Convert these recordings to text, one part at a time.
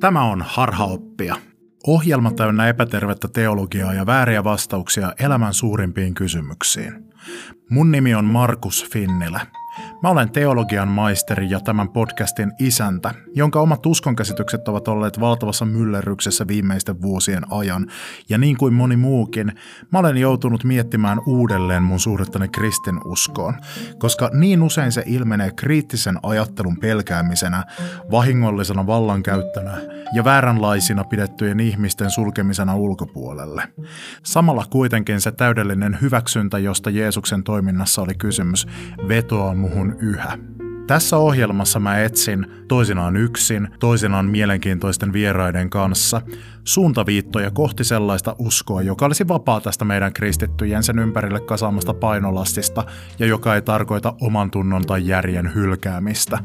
Tämä on Harhaoppia. Ohjelma täynnä epätervettä teologiaa ja vääriä vastauksia elämän suurimpiin kysymyksiin. Mun nimi on Markus Finnilä. Mä olen teologian maisteri ja tämän podcastin isäntä, jonka omat uskonkäsitykset ovat olleet valtavassa myllerryksessä viimeisten vuosien ajan. Ja niin kuin moni muukin, mä olen joutunut miettimään uudelleen mun suhdettani kristinuskoon, koska niin usein se ilmenee kriittisen ajattelun pelkäämisenä, vahingollisena vallankäyttönä ja vääränlaisina pidettyjen ihmisten sulkemisena ulkopuolelle. Samalla kuitenkin se täydellinen hyväksyntä, josta Jeesuksen toiminnassa oli kysymys, vetoaa muhun yhä. Tässä ohjelmassa mä etsin, toisinaan yksin, toisinaan mielenkiintoisten vieraiden kanssa, suuntaviittoja kohti sellaista uskoa, joka olisi vapaa tästä meidän kristittyjen sen ympärille kasaamasta painolastista ja joka ei tarkoita oman tunnon tai järjen hylkäämistä.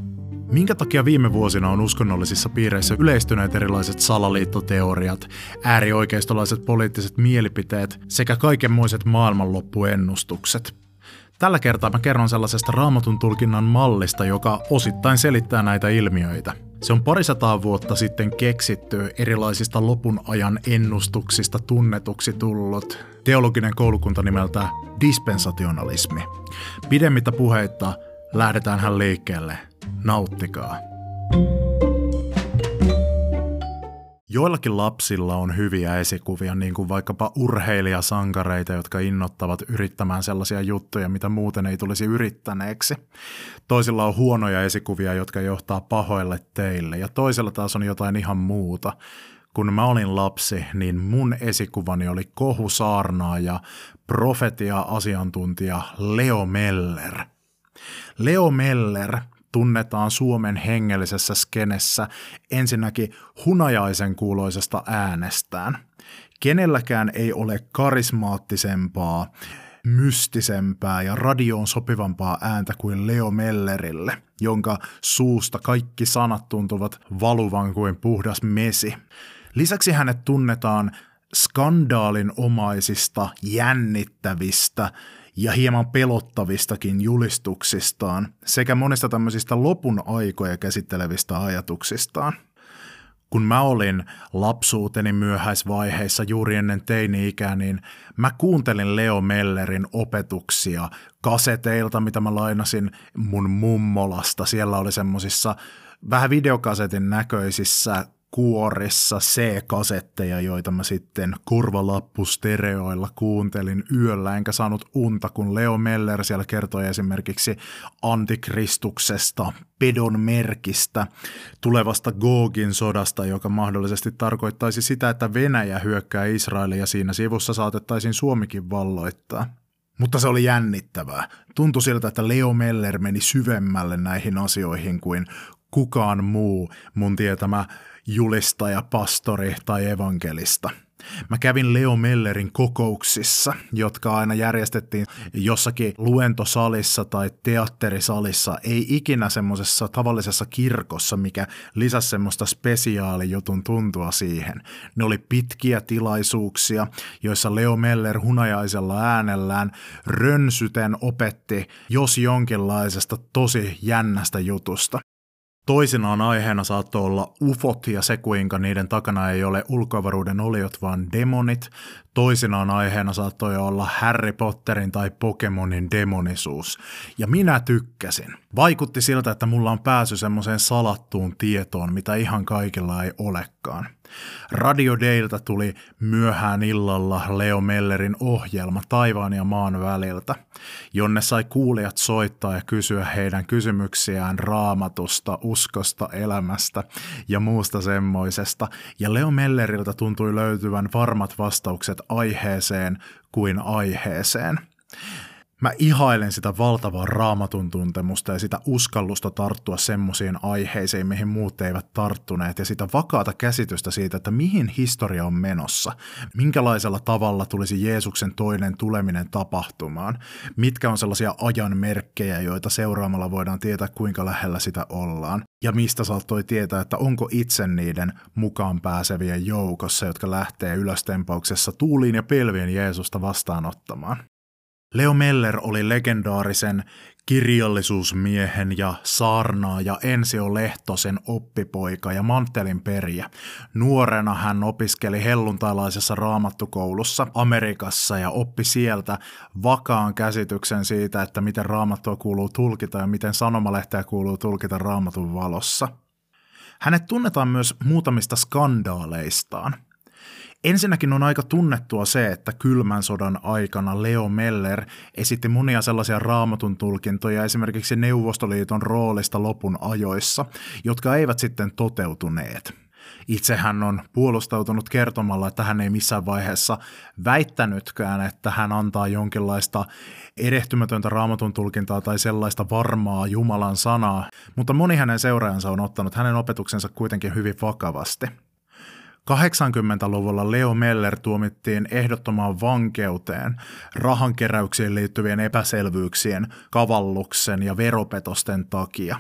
Minkä takia viime vuosina on uskonnollisissa piireissä yleistyneet erilaiset salaliittoteoriat, äärioikeistolaiset poliittiset mielipiteet sekä kaikenmoiset maailmanloppuennustukset? Tällä kertaa mä kerron sellaisesta raamatun tulkinnan mallista, joka osittain selittää näitä ilmiöitä. Se on parisataa vuotta sitten keksitty erilaisista lopun ajan ennustuksista tunnetuksi tullut teologinen koulukunta nimeltä dispensationalismi. Pidemmittä puheitta lähdetään hän liikkeelle. Nauttikaa. Joillakin lapsilla on hyviä esikuvia, niin kuin vaikkapa urheilijasankareita, jotka innottavat yrittämään sellaisia juttuja, mitä muuten ei tulisi yrittäneeksi. Toisilla on huonoja esikuvia, jotka johtaa pahoille teille, ja toisella taas on jotain ihan muuta. Kun mä olin lapsi, niin mun esikuvani oli kohusaarnaaja, profetia-asiantuntija Leo Meller. Leo Meller tunnetaan Suomen hengellisessä skenessä ensinnäkin hunajaisen kuuloisesta äänestään. Kenelläkään ei ole karismaattisempaa, mystisempää ja radioon sopivampaa ääntä kuin Leo Mellerille, jonka suusta kaikki sanat tuntuvat valuvan kuin puhdas mesi. Lisäksi hänet tunnetaan skandaalin omaisista, jännittävistä ja hieman pelottavistakin julistuksistaan sekä monista tämmöisistä lopun aikoja käsittelevistä ajatuksistaan. Kun mä olin lapsuuteni myöhäisvaiheissa juuri ennen teini-ikää, niin mä kuuntelin Leo Mellerin opetuksia kaseteilta, mitä mä lainasin mun mummolasta. Siellä oli semmosissa vähän videokasetin näköisissä kuorissa C-kasetteja, joita mä sitten kurvalappustereoilla kuuntelin yöllä, enkä saanut unta, kun Leo Meller siellä kertoi esimerkiksi antikristuksesta, pedon merkistä, tulevasta Gogin sodasta, joka mahdollisesti tarkoittaisi sitä, että Venäjä hyökkää Israelia ja siinä sivussa saatettaisiin Suomikin valloittaa. Mutta se oli jännittävää. Tuntui siltä, että Leo Meller meni syvemmälle näihin asioihin kuin kukaan muu mun tietämä julistaja, pastori tai evankelista. Mä kävin Leo Mellerin kokouksissa, jotka aina järjestettiin jossakin luentosalissa tai teatterisalissa, ei ikinä semmoisessa tavallisessa kirkossa, mikä lisäsi semmoista spesiaalijutun tuntua siihen. Ne oli pitkiä tilaisuuksia, joissa Leo Meller hunajaisella äänellään rönsyten opetti jos jonkinlaisesta tosi jännästä jutusta. Toisinaan aiheena saattoi olla ufot ja se, kuinka niiden takana ei ole ulkoavaruuden oliot, vaan demonit. Toisinaan aiheena saattoi olla Harry Potterin tai Pokemonin demonisuus. Ja minä tykkäsin. Vaikutti siltä, että mulla on pääsy semmoiseen salattuun tietoon, mitä ihan kaikilla ei olekaan. Radio Dayltä tuli myöhään illalla Leo Mellerin ohjelma taivaan ja maan väliltä, jonne sai kuulijat soittaa ja kysyä heidän kysymyksiään raamatusta, uskosta, elämästä ja muusta semmoisesta. Ja Leo Melleriltä tuntui löytyvän varmat vastaukset aiheeseen kuin aiheeseen. Mä ihailen sitä valtavaa raamatun tuntemusta ja sitä uskallusta tarttua semmoisiin aiheisiin, mihin muut eivät tarttuneet, ja sitä vakaata käsitystä siitä, että mihin historia on menossa, minkälaisella tavalla tulisi Jeesuksen toinen tuleminen tapahtumaan, mitkä on sellaisia ajan merkkejä, joita seuraamalla voidaan tietää, kuinka lähellä sitä ollaan, ja mistä saattoi tietää, että onko itse niiden mukaan pääsevien joukossa, jotka lähtee ylöstempauksessa tuuliin ja pelvien Jeesusta vastaanottamaan. Leo Meller oli legendaarisen kirjallisuusmiehen ja saarnaaja Ensio Lehtosen oppipoika ja Mantelin periä. Nuorena hän opiskeli helluntailaisessa raamattukoulussa Amerikassa ja oppi sieltä vakaan käsityksen siitä, että miten raamattua kuuluu tulkita ja miten sanomalehteä kuuluu tulkita raamatun valossa. Hänet tunnetaan myös muutamista skandaaleistaan – Ensinnäkin on aika tunnettua se, että kylmän sodan aikana Leo Meller esitti monia sellaisia raamatun tulkintoja esimerkiksi Neuvostoliiton roolista lopun ajoissa, jotka eivät sitten toteutuneet. Itse hän on puolustautunut kertomalla, että hän ei missään vaiheessa väittänytkään, että hän antaa jonkinlaista erehtymätöntä raamatun tulkintaa tai sellaista varmaa Jumalan sanaa, mutta moni hänen seuraajansa on ottanut hänen opetuksensa kuitenkin hyvin vakavasti – 80-luvulla Leo Meller tuomittiin ehdottomaan vankeuteen rahankeräyksiin liittyvien epäselvyyksien, kavalluksen ja veropetosten takia.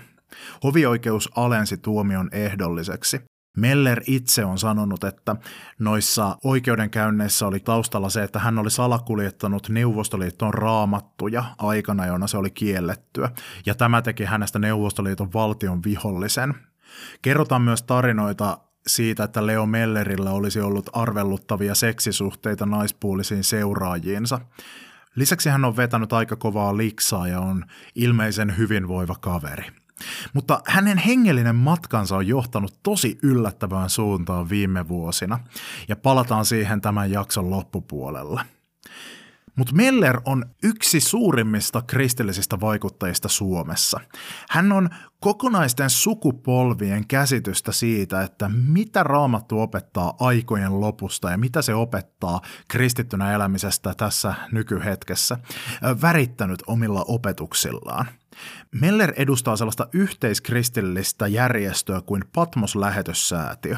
Hovioikeus alensi tuomion ehdolliseksi. Meller itse on sanonut, että noissa oikeudenkäynneissä oli taustalla se, että hän oli salakuljettanut Neuvostoliiton raamattuja aikana, jona se oli kiellettyä, ja tämä teki hänestä Neuvostoliiton valtion vihollisen. Kerrotaan myös tarinoita siitä, että Leo Mellerillä olisi ollut arvelluttavia seksisuhteita naispuolisiin seuraajiinsa. Lisäksi hän on vetänyt aika kovaa liksaa ja on ilmeisen hyvinvoiva kaveri. Mutta hänen hengellinen matkansa on johtanut tosi yllättävään suuntaan viime vuosina, ja palataan siihen tämän jakson loppupuolella. Mutta Meller on yksi suurimmista kristillisistä vaikuttajista Suomessa. Hän on kokonaisten sukupolvien käsitystä siitä, että mitä raamattu opettaa aikojen lopusta ja mitä se opettaa kristittynä elämisestä tässä nykyhetkessä, värittänyt omilla opetuksillaan. Meller edustaa sellaista yhteiskristillistä järjestöä kuin Patmos-lähetyssäätiö.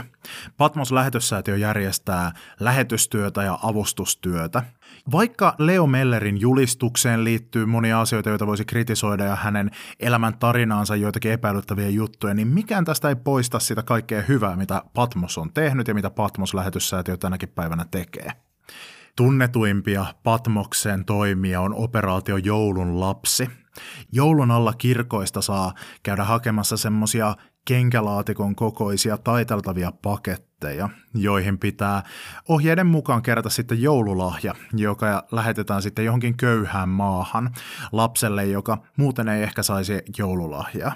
Patmos-lähetyssäätiö järjestää lähetystyötä ja avustustyötä. Vaikka Leo Mellerin julistukseen liittyy monia asioita, joita voisi kritisoida ja hänen elämän tarinaansa joitakin epäilyttäviä juttuja, niin mikään tästä ei poista sitä kaikkea hyvää, mitä Patmos on tehnyt ja mitä Patmos-lähetyssäätiö tänäkin päivänä tekee. Tunnetuimpia Patmoksen toimia on operaatio Joulun lapsi. Joulun alla kirkoista saa käydä hakemassa semmosia kenkälaatikon kokoisia taiteltavia paketteja, joihin pitää ohjeiden mukaan kerätä sitten joululahja, joka lähetetään sitten johonkin köyhään maahan lapselle, joka muuten ei ehkä saisi joululahjaa.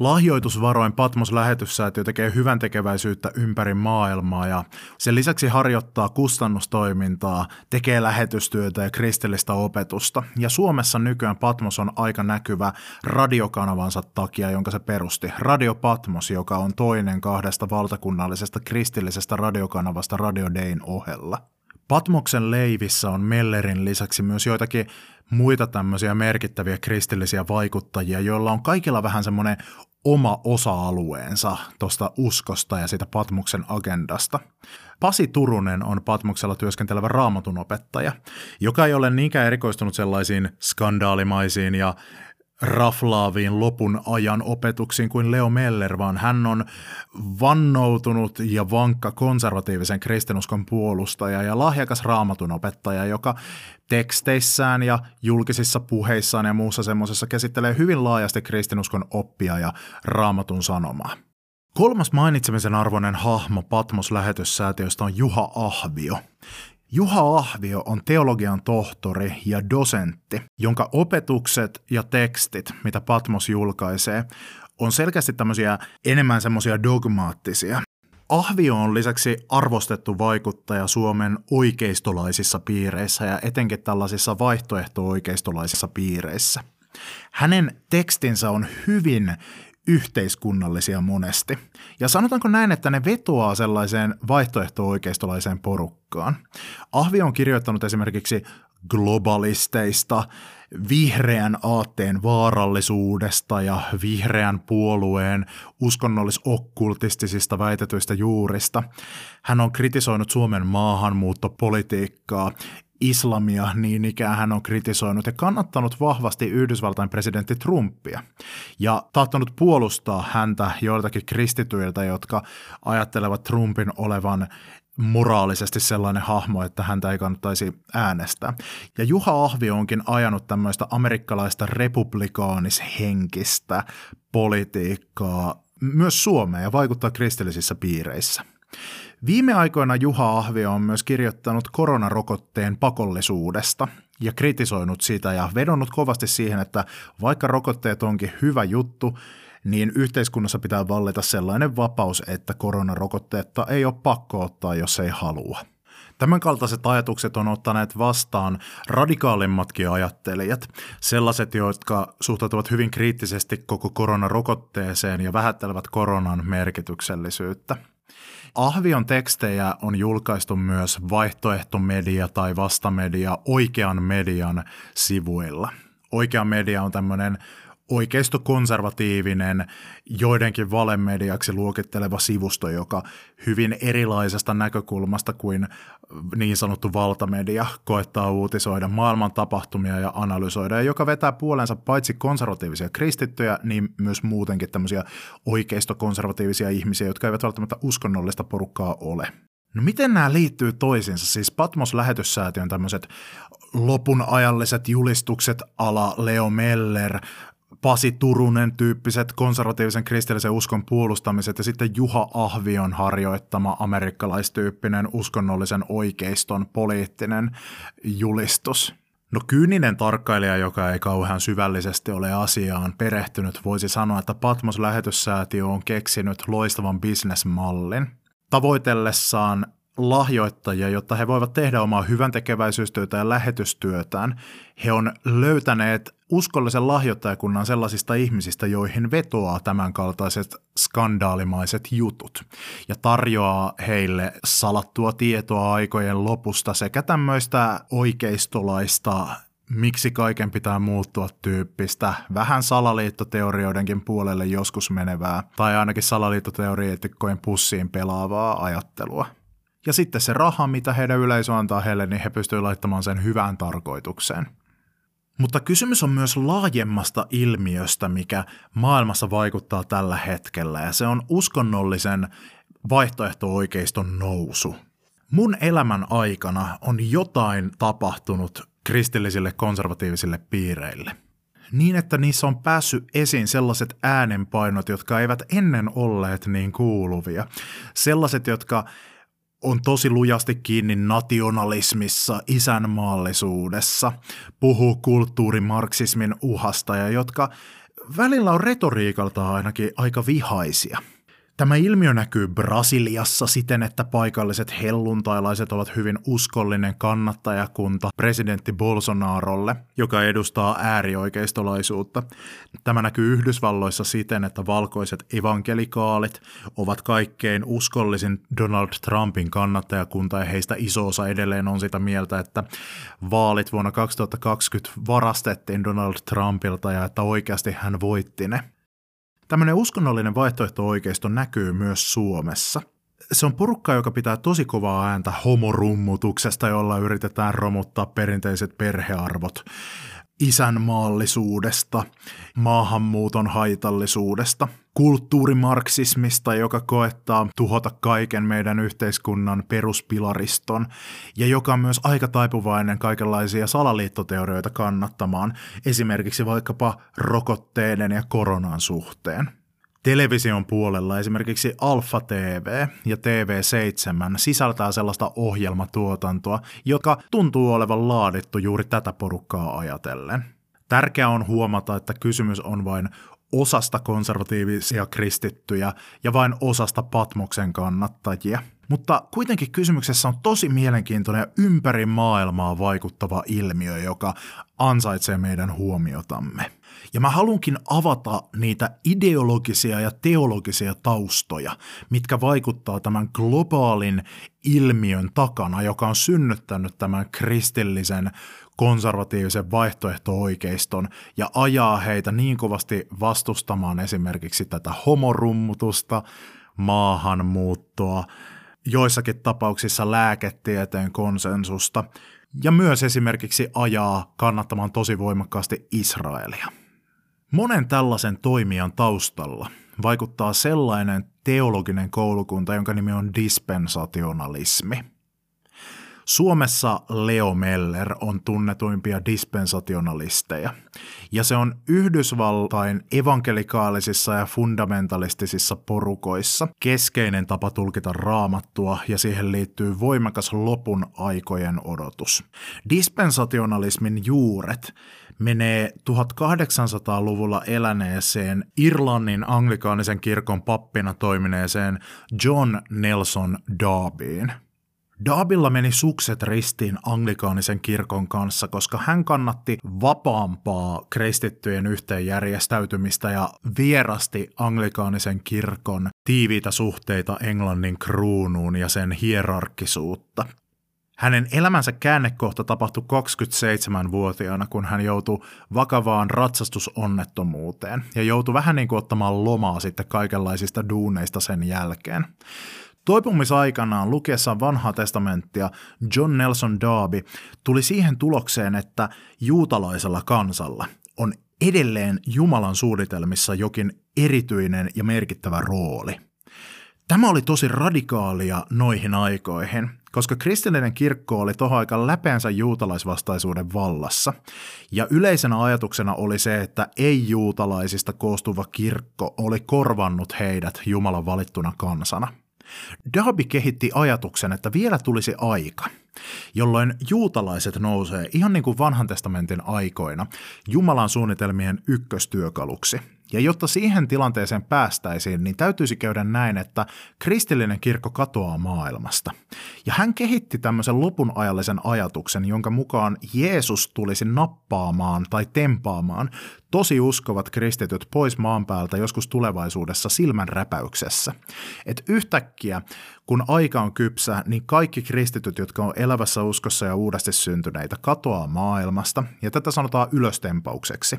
Lahjoitusvaroin Patmos lähetyssäätiö tekee hyvän tekeväisyyttä ympäri maailmaa ja sen lisäksi harjoittaa kustannustoimintaa, tekee lähetystyötä ja kristillistä opetusta. Ja Suomessa nykyään Patmos on aika näkyvä radiokanavansa takia, jonka se perusti. Radio Patmos, joka on toinen kahdesta valtakunnallisesta kristillisestä radiokanavasta Radio Dayn ohella. Patmoksen leivissä on Mellerin lisäksi myös joitakin muita tämmöisiä merkittäviä kristillisiä vaikuttajia, joilla on kaikilla vähän semmoinen oma osa-alueensa tuosta uskosta ja siitä Patmoksen agendasta. Pasi Turunen on Patmoksella työskentelevä raamatunopettaja, joka ei ole niinkään erikoistunut sellaisiin skandaalimaisiin ja raflaaviin lopun ajan opetuksiin kuin Leo Meller, vaan hän on vannoutunut ja vankka konservatiivisen kristinuskon puolustaja ja lahjakas raamatun opettaja, joka teksteissään ja julkisissa puheissaan ja muussa semmoisessa käsittelee hyvin laajasti kristinuskon oppia ja raamatun sanomaa. Kolmas mainitsemisen arvoinen hahmo Patmos-lähetyssäätiöstä on Juha Ahvio. Juha Ahvio on teologian tohtori ja dosentti, jonka opetukset ja tekstit, mitä Patmos julkaisee, on selkeästi tämmöisiä enemmän semmoisia dogmaattisia. Ahvio on lisäksi arvostettu vaikuttaja Suomen oikeistolaisissa piireissä ja etenkin tällaisissa vaihtoehto-oikeistolaisissa piireissä. Hänen tekstinsä on hyvin yhteiskunnallisia monesti. Ja sanotaanko näin, että ne vetoaa sellaiseen vaihtoehto-oikeistolaiseen porukkaan. Ahvi on kirjoittanut esimerkiksi globalisteista, vihreän aatteen vaarallisuudesta ja vihreän puolueen uskonnollis-okkultistisista väitetyistä juurista. Hän on kritisoinut Suomen maahanmuuttopolitiikkaa, islamia niin ikään hän on kritisoinut ja kannattanut vahvasti Yhdysvaltain presidentti Trumpia ja tahtonut puolustaa häntä joiltakin kristityiltä, jotka ajattelevat Trumpin olevan moraalisesti sellainen hahmo, että häntä ei kannattaisi äänestää. Ja Juha Ahvi onkin ajanut tämmöistä amerikkalaista republikaanishenkistä politiikkaa myös Suomeen ja vaikuttaa kristillisissä piireissä. Viime aikoina Juha Ahvi on myös kirjoittanut koronarokotteen pakollisuudesta ja kritisoinut sitä ja vedonnut kovasti siihen, että vaikka rokotteet onkin hyvä juttu, niin yhteiskunnassa pitää vallita sellainen vapaus, että koronarokotteetta ei ole pakko ottaa, jos ei halua. Tämänkaltaiset ajatukset on ottaneet vastaan radikaalimmatkin ajattelijat, sellaiset, jotka suhtautuvat hyvin kriittisesti koko koronarokotteeseen ja vähättelevät koronan merkityksellisyyttä. Ahvion tekstejä on julkaistu myös vaihtoehtomedia tai vastamedia oikean median sivuilla. Oikea media on tämmöinen oikeistokonservatiivinen, joidenkin valemediaksi luokitteleva sivusto, joka hyvin erilaisesta näkökulmasta kuin niin sanottu valtamedia koettaa uutisoida maailman tapahtumia ja analysoida, ja joka vetää puolensa paitsi konservatiivisia kristittyjä, niin myös muutenkin tämmöisiä oikeistokonservatiivisia ihmisiä, jotka eivät välttämättä uskonnollista porukkaa ole. No miten nämä liittyy toisiinsa? Siis Patmos-lähetyssäätiön tämmöiset lopun ajalliset julistukset ala Leo Meller, Pasi Turunen tyyppiset konservatiivisen kristillisen uskon puolustamiset ja sitten Juha Ahvion harjoittama amerikkalaistyyppinen uskonnollisen oikeiston poliittinen julistus. No kyyninen tarkkailija, joka ei kauhean syvällisesti ole asiaan perehtynyt, voisi sanoa, että Patmos lähetyssäätiö on keksinyt loistavan bisnesmallin. Tavoitellessaan lahjoittajia, jotta he voivat tehdä omaa hyvän tekeväisyystyötä ja lähetystyötään. He on löytäneet uskollisen lahjoittajakunnan sellaisista ihmisistä, joihin vetoaa tämänkaltaiset skandaalimaiset jutut ja tarjoaa heille salattua tietoa aikojen lopusta sekä tämmöistä oikeistolaista miksi kaiken pitää muuttua tyyppistä, vähän salaliittoteorioidenkin puolelle joskus menevää, tai ainakin salaliittoteoreetikkojen pussiin pelaavaa ajattelua. Ja sitten se raha, mitä heidän yleisö antaa heille, niin he pystyvät laittamaan sen hyvään tarkoitukseen. Mutta kysymys on myös laajemmasta ilmiöstä, mikä maailmassa vaikuttaa tällä hetkellä, ja se on uskonnollisen vaihtoehto-oikeiston nousu. Mun elämän aikana on jotain tapahtunut kristillisille konservatiivisille piireille. Niin, että niissä on päässyt esiin sellaiset äänenpainot, jotka eivät ennen olleet niin kuuluvia. Sellaiset, jotka on tosi lujasti kiinni nationalismissa, isänmaallisuudessa, puhuu kulttuurimarksismin uhasta ja jotka välillä on retoriikalta ainakin aika vihaisia – Tämä ilmiö näkyy Brasiliassa siten, että paikalliset helluntailaiset ovat hyvin uskollinen kannattajakunta presidentti Bolsonarolle, joka edustaa äärioikeistolaisuutta. Tämä näkyy Yhdysvalloissa siten, että valkoiset evankelikaalit ovat kaikkein uskollisin Donald Trumpin kannattajakunta ja heistä iso osa edelleen on sitä mieltä, että vaalit vuonna 2020 varastettiin Donald Trumpilta ja että oikeasti hän voitti ne. Tämmöinen uskonnollinen vaihtoehto-oikeisto näkyy myös Suomessa. Se on porukka, joka pitää tosi kovaa ääntä homorummutuksesta, jolla yritetään romuttaa perinteiset perhearvot isänmaallisuudesta, maahanmuuton haitallisuudesta, kulttuurimarksismista, joka koettaa tuhota kaiken meidän yhteiskunnan peruspilariston ja joka on myös aika taipuvainen kaikenlaisia salaliittoteorioita kannattamaan, esimerkiksi vaikkapa rokotteiden ja koronan suhteen. Television puolella esimerkiksi Alfa TV ja TV7 sisältää sellaista ohjelmatuotantoa, joka tuntuu olevan laadittu juuri tätä porukkaa ajatellen. Tärkeää on huomata, että kysymys on vain osasta konservatiivisia kristittyjä ja vain osasta Patmoksen kannattajia. Mutta kuitenkin kysymyksessä on tosi mielenkiintoinen ja ympäri maailmaa vaikuttava ilmiö, joka ansaitsee meidän huomiotamme. Ja mä halunkin avata niitä ideologisia ja teologisia taustoja, mitkä vaikuttaa tämän globaalin ilmiön takana, joka on synnyttänyt tämän kristillisen konservatiivisen vaihtoehto-oikeiston ja ajaa heitä niin kovasti vastustamaan esimerkiksi tätä homorummutusta, maahanmuuttoa, joissakin tapauksissa lääketieteen konsensusta – ja myös esimerkiksi ajaa kannattamaan tosi voimakkaasti Israelia. Monen tällaisen toimijan taustalla vaikuttaa sellainen teologinen koulukunta, jonka nimi on dispensationalismi – Suomessa Leo Meller on tunnetuimpia dispensationalisteja, ja se on Yhdysvaltain evankelikaalisissa ja fundamentalistisissa porukoissa keskeinen tapa tulkita raamattua, ja siihen liittyy voimakas lopun aikojen odotus. Dispensationalismin juuret menee 1800-luvulla eläneeseen Irlannin anglikaanisen kirkon pappina toimineeseen John Nelson Darbyin – Daabilla meni sukset ristiin anglikaanisen kirkon kanssa, koska hän kannatti vapaampaa kristittyjen yhteenjärjestäytymistä ja vierasti anglikaanisen kirkon tiiviitä suhteita Englannin kruunuun ja sen hierarkkisuutta. Hänen elämänsä käännekohta tapahtui 27-vuotiaana, kun hän joutui vakavaan ratsastusonnettomuuteen ja joutui vähän niin kuin ottamaan lomaa sitten kaikenlaisista duuneista sen jälkeen. Toipumisaikanaan lukiessaan vanhaa testamenttia John Nelson Darby tuli siihen tulokseen, että juutalaisella kansalla on edelleen Jumalan suunnitelmissa jokin erityinen ja merkittävä rooli. Tämä oli tosi radikaalia noihin aikoihin, koska kristillinen kirkko oli tohon aika läpeensä juutalaisvastaisuuden vallassa. Ja yleisenä ajatuksena oli se, että ei-juutalaisista koostuva kirkko oli korvannut heidät Jumalan valittuna kansana – Darby kehitti ajatuksen, että vielä tulisi aika, jolloin juutalaiset nousee ihan niin kuin vanhan testamentin aikoina Jumalan suunnitelmien ykköstyökaluksi – ja jotta siihen tilanteeseen päästäisiin, niin täytyisi käydä näin, että kristillinen kirkko katoaa maailmasta. Ja hän kehitti tämmöisen lopun ajallisen ajatuksen, jonka mukaan Jeesus tulisi nappaamaan tai tempaamaan tosi uskovat kristityt pois maan päältä joskus tulevaisuudessa silmän räpäyksessä. Et yhtäkkiä, kun aika on kypsä, niin kaikki kristityt, jotka on elävässä uskossa ja uudesti syntyneitä, katoaa maailmasta, ja tätä sanotaan ylöstempaukseksi.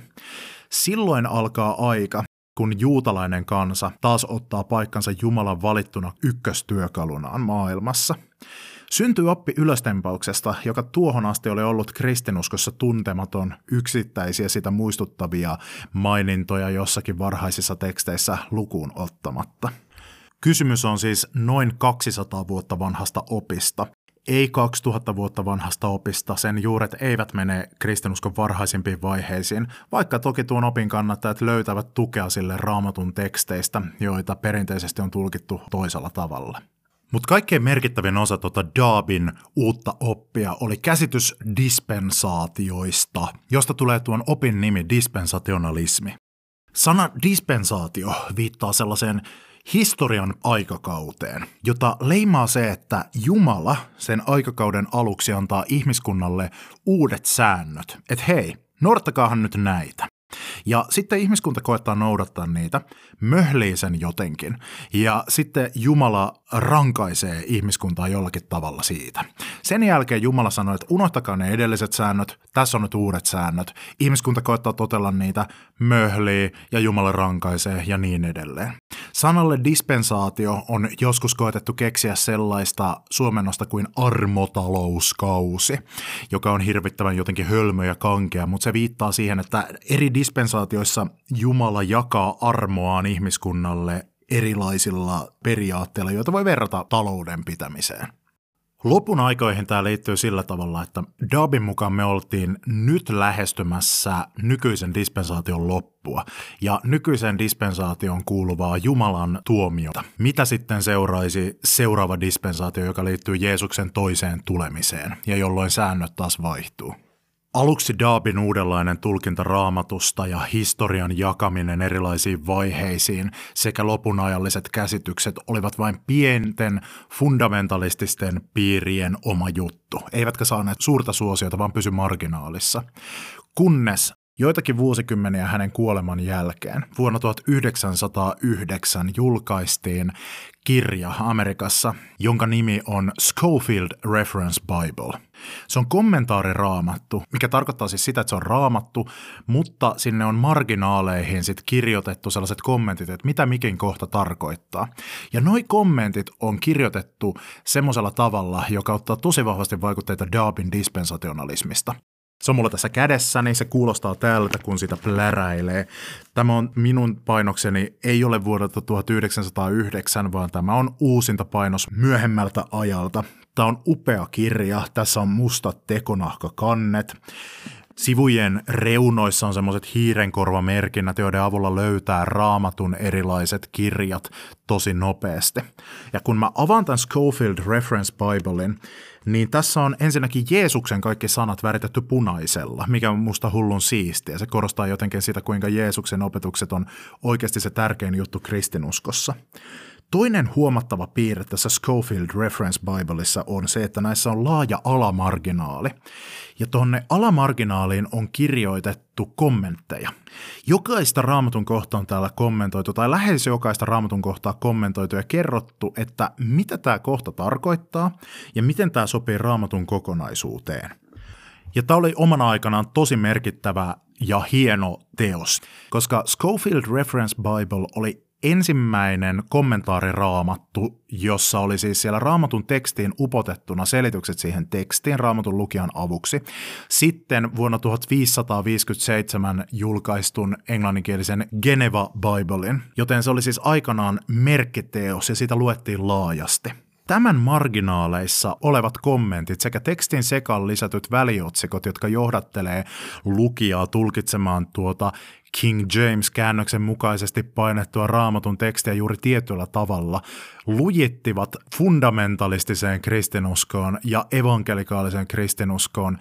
Silloin alkaa aika, kun juutalainen kansa taas ottaa paikkansa Jumalan valittuna ykköstyökalunaan maailmassa. Syntyi oppi ylöstempauksesta, joka tuohon asti oli ollut kristinuskossa tuntematon, yksittäisiä sitä muistuttavia mainintoja jossakin varhaisissa teksteissä lukuun ottamatta. Kysymys on siis noin 200 vuotta vanhasta opista, ei 2000 vuotta vanhasta opista, sen juuret eivät mene kristinuskon varhaisimpiin vaiheisiin, vaikka toki tuon opin kannattajat löytävät tukea sille raamatun teksteistä, joita perinteisesti on tulkittu toisella tavalla. Mutta kaikkein merkittävin osa tuota Daabin uutta oppia oli käsitys dispensaatioista, josta tulee tuon opin nimi dispensationalismi. Sana dispensaatio viittaa sellaiseen historian aikakauteen, jota leimaa se, että Jumala sen aikakauden aluksi antaa ihmiskunnalle uudet säännöt. Että hei, noudattakaahan nyt näitä. Ja sitten ihmiskunta koettaa noudattaa niitä, möhlii sen jotenkin, ja sitten Jumala rankaisee ihmiskuntaa jollakin tavalla siitä. Sen jälkeen Jumala sanoi, että unohtakaa ne edelliset säännöt, tässä on nyt uudet säännöt. Ihmiskunta koettaa totella niitä, möhlii ja Jumala rankaisee ja niin edelleen. Sanalle dispensaatio on joskus koetettu keksiä sellaista suomennosta kuin armotalouskausi, joka on hirvittävän jotenkin hölmö ja kankea, mutta se viittaa siihen, että eri dispensaatioissa Jumala jakaa armoaan ihmiskunnalle erilaisilla periaatteilla, joita voi verrata talouden pitämiseen. Lopun aikoihin tämä liittyy sillä tavalla, että Dabin mukaan me oltiin nyt lähestymässä nykyisen dispensaation loppua ja nykyisen dispensaation kuuluvaa Jumalan tuomiota. Mitä sitten seuraisi seuraava dispensaatio, joka liittyy Jeesuksen toiseen tulemiseen ja jolloin säännöt taas vaihtuu? Aluksi Daabin uudenlainen tulkinta raamatusta ja historian jakaminen erilaisiin vaiheisiin sekä lopunajalliset käsitykset olivat vain pienten fundamentalististen piirien oma juttu, eivätkä saaneet suurta suosiota, vaan pysy marginaalissa. Kunnes Joitakin vuosikymmeniä hänen kuoleman jälkeen vuonna 1909 julkaistiin kirja Amerikassa, jonka nimi on Schofield Reference Bible. Se on kommentaari raamattu, mikä tarkoittaa siis sitä, että se on raamattu, mutta sinne on marginaaleihin sit kirjoitettu sellaiset kommentit, että mitä mikin kohta tarkoittaa. Ja noi kommentit on kirjoitettu semmoisella tavalla, joka ottaa tosi vahvasti vaikutteita Darwin dispensationalismista. Se on mulla tässä kädessä, niin se kuulostaa tältä, kun sitä pläräilee. Tämä on minun painokseni, ei ole vuodelta 1909, vaan tämä on uusinta painos myöhemmältä ajalta. Tämä on upea kirja, tässä on mustat tekonahkakannet. Sivujen reunoissa on semmoiset hiirenkorvamerkinnät, joiden avulla löytää raamatun erilaiset kirjat tosi nopeasti. Ja kun mä avaan tämän Schofield Reference Biblein, niin tässä on ensinnäkin Jeesuksen kaikki sanat väritetty punaisella, mikä on musta hullun siistiä. Se korostaa jotenkin sitä, kuinka Jeesuksen opetukset on oikeasti se tärkein juttu kristinuskossa. Toinen huomattava piirre tässä Schofield Reference Bibleissa on se, että näissä on laaja alamarginaali. Ja tuonne alamarginaaliin on kirjoitettu kommentteja. Jokaista raamatun kohtaa on täällä kommentoitu, tai lähes jokaista raamatun kohtaa kommentoitu ja kerrottu, että mitä tämä kohta tarkoittaa ja miten tämä sopii raamatun kokonaisuuteen. Ja tämä oli omana aikanaan tosi merkittävä ja hieno teos, koska Schofield Reference Bible oli ensimmäinen kommentaariraamattu, jossa oli siis siellä raamatun tekstiin upotettuna selitykset siihen tekstiin raamatun lukijan avuksi. Sitten vuonna 1557 julkaistun englanninkielisen Geneva Biblein, joten se oli siis aikanaan merkkiteos ja sitä luettiin laajasti. Tämän marginaaleissa olevat kommentit sekä tekstin sekaan lisätyt väliotsikot, jotka johdattelee lukijaa tulkitsemaan tuota King James-käännöksen mukaisesti painettua raamatun tekstiä juuri tietyllä tavalla, lujittivat fundamentalistiseen kristinuskoon ja evankelikaaliseen kristinuskoon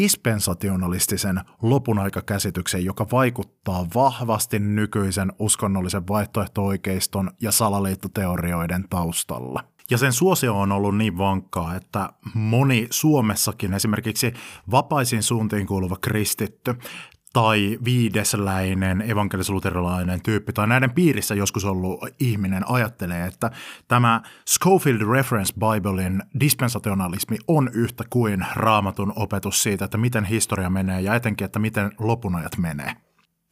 dispensationalistisen lopunaikakäsityksen, joka vaikuttaa vahvasti nykyisen uskonnollisen vaihtoehto-oikeiston ja salaliittoteorioiden taustalla. Ja sen suosio on ollut niin vankkaa, että moni Suomessakin esimerkiksi vapaisiin suuntiin kuuluva kristitty tai viidesläinen evankelis-luterilainen tyyppi tai näiden piirissä joskus ollut ihminen ajattelee, että tämä Schofield Reference Biblein dispensationalismi on yhtä kuin raamatun opetus siitä, että miten historia menee ja etenkin, että miten lopunajat menee.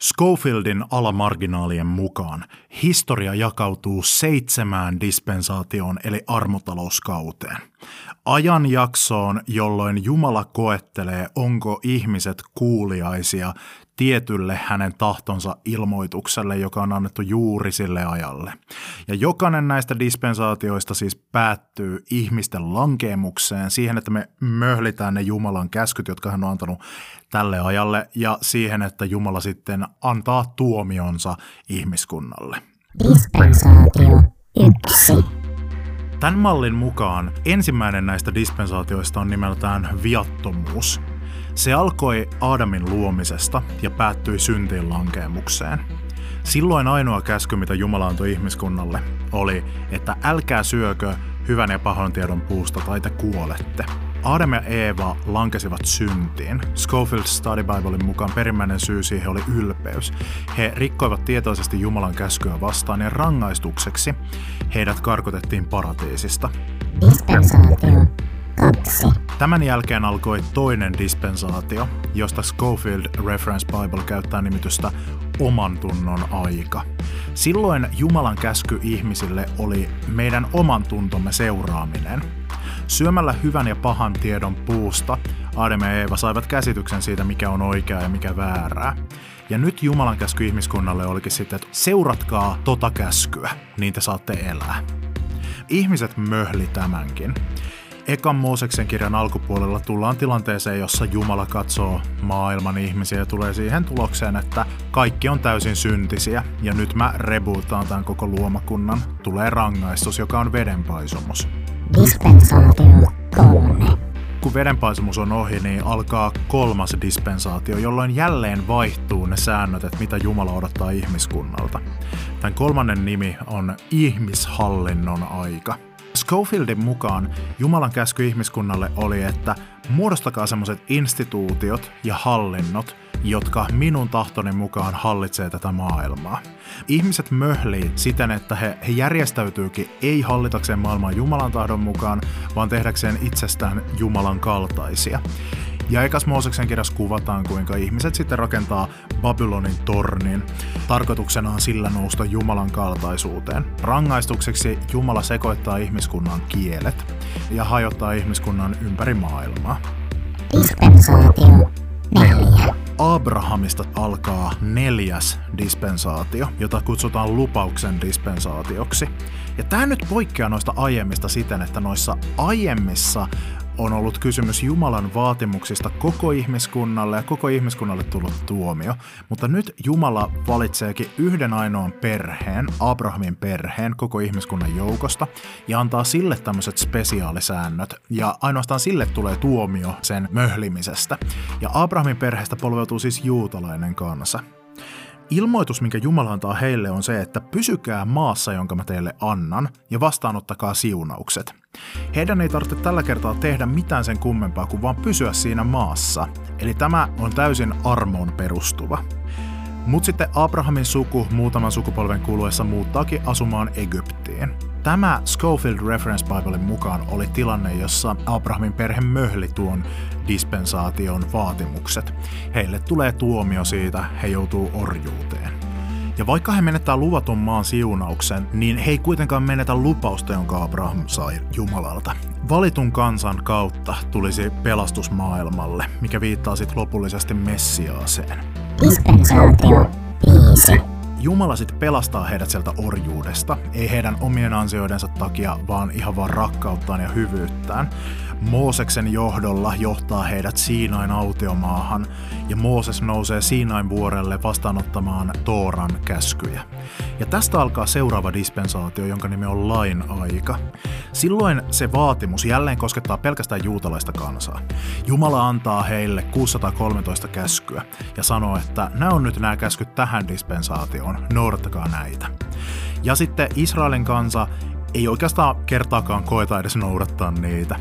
Schofieldin alamarginaalien mukaan historia jakautuu seitsemään dispensaatioon eli armotalouskauteen. Ajanjaksoon, jolloin Jumala koettelee, onko ihmiset kuuliaisia tietylle hänen tahtonsa ilmoitukselle, joka on annettu juuri sille ajalle. Ja jokainen näistä dispensaatioista siis päättyy ihmisten lankeemukseen, siihen, että me möhlitään ne Jumalan käskyt, jotka hän on antanut tälle ajalle, ja siihen, että Jumala sitten antaa tuomionsa ihmiskunnalle. Dispensaatio 1. Tämän mallin mukaan ensimmäinen näistä dispensaatioista on nimeltään viattomuus – se alkoi Aadamin luomisesta ja päättyi syntiin lankeemukseen. Silloin ainoa käsky, mitä Jumala antoi ihmiskunnalle, oli, että älkää syökö hyvän ja pahan tiedon puusta tai te kuolette. Adam ja Eeva lankesivat syntiin. Schofield Study Biblein mukaan perimmäinen syy siihen oli ylpeys. He rikkoivat tietoisesti Jumalan käskyä vastaan ja rangaistukseksi heidät karkotettiin paratiisista. Dispensaatio 2. Tämän jälkeen alkoi toinen dispensaatio, josta Schofield Reference Bible käyttää nimitystä oman tunnon aika. Silloin Jumalan käsky ihmisille oli meidän oman tuntomme seuraaminen. Syömällä hyvän ja pahan tiedon puusta Adam ja Eeva saivat käsityksen siitä, mikä on oikeaa ja mikä väärää. Ja nyt Jumalan käsky ihmiskunnalle olikin sitten, että seuratkaa tota käskyä, niin te saatte elää. Ihmiset möhli tämänkin. Ekan Mooseksen kirjan alkupuolella tullaan tilanteeseen, jossa Jumala katsoo maailman ihmisiä ja tulee siihen tulokseen, että kaikki on täysin syntisiä ja nyt mä rebootaan tämän koko luomakunnan. Tulee rangaistus, joka on vedenpaisumus. Dispensaatio 3. Kun vedenpaisumus on ohi, niin alkaa kolmas dispensaatio, jolloin jälleen vaihtuu ne säännöt, että mitä Jumala odottaa ihmiskunnalta. Tämän kolmannen nimi on ihmishallinnon aika. Schofieldin mukaan Jumalan käsky ihmiskunnalle oli, että muodostakaa semmoiset instituutiot ja hallinnot, jotka minun tahtoni mukaan hallitsee tätä maailmaa. Ihmiset möhlii siten, että he, he järjestäytyykin ei hallitakseen maailmaa Jumalan tahdon mukaan, vaan tehdäkseen itsestään Jumalan kaltaisia. Ja ekas Mooseksen kirjassa kuvataan, kuinka ihmiset sitten rakentaa Babylonin tornin. Tarkoituksena on sillä nousta Jumalan kaltaisuuteen. Rangaistukseksi Jumala sekoittaa ihmiskunnan kielet ja hajottaa ihmiskunnan ympäri maailmaa. Dispensaatio neljä. Abrahamista alkaa neljäs dispensaatio, jota kutsutaan lupauksen dispensaatioksi. Ja tämä nyt poikkeaa noista aiemmista siten, että noissa aiemmissa on ollut kysymys Jumalan vaatimuksista koko ihmiskunnalle ja koko ihmiskunnalle tullut tuomio. Mutta nyt Jumala valitseekin yhden ainoan perheen, Abrahamin perheen, koko ihmiskunnan joukosta ja antaa sille tämmöiset spesiaalisäännöt. Ja ainoastaan sille tulee tuomio sen möhlimisestä. Ja Abrahamin perheestä polveutuu siis juutalainen kansa. Ilmoitus, minkä Jumala antaa heille, on se, että pysykää maassa, jonka mä teille annan, ja vastaanottakaa siunaukset. Heidän ei tarvitse tällä kertaa tehdä mitään sen kummempaa kuin vaan pysyä siinä maassa. Eli tämä on täysin armoon perustuva. Mutta sitten Abrahamin suku muutaman sukupolven kuluessa muuttaakin asumaan Egyptiin. Tämä Schofield Reference Biblein mukaan oli tilanne, jossa Abrahamin perhe möhli tuon dispensaation vaatimukset. Heille tulee tuomio siitä, he joutuu orjuuteen. Ja vaikka he menettää luvatun maan siunauksen, niin he ei kuitenkaan menetä lupausta, jonka Abraham sai Jumalalta. Valitun kansan kautta tulisi pelastus maailmalle, mikä viittaa sitten lopullisesti Messiaaseen. Dispensaatio viisi. Jumala sitten pelastaa heidät sieltä orjuudesta, ei heidän omien ansioidensa takia, vaan ihan vaan rakkauttaan ja hyvyyttään. Mooseksen johdolla johtaa heidät Siinain autiomaahan, ja Mooses nousee Siinain vuorelle vastaanottamaan Tooran käskyjä. Ja tästä alkaa seuraava dispensaatio, jonka nimi on lain aika. Silloin se vaatimus jälleen koskettaa pelkästään juutalaista kansaa. Jumala antaa heille 613 käskyä ja sanoo, että nämä on nyt nämä käskyt tähän dispensaatioon, noudattakaa näitä. Ja sitten Israelin kansa ei oikeastaan kertaakaan koeta edes noudattaa niitä,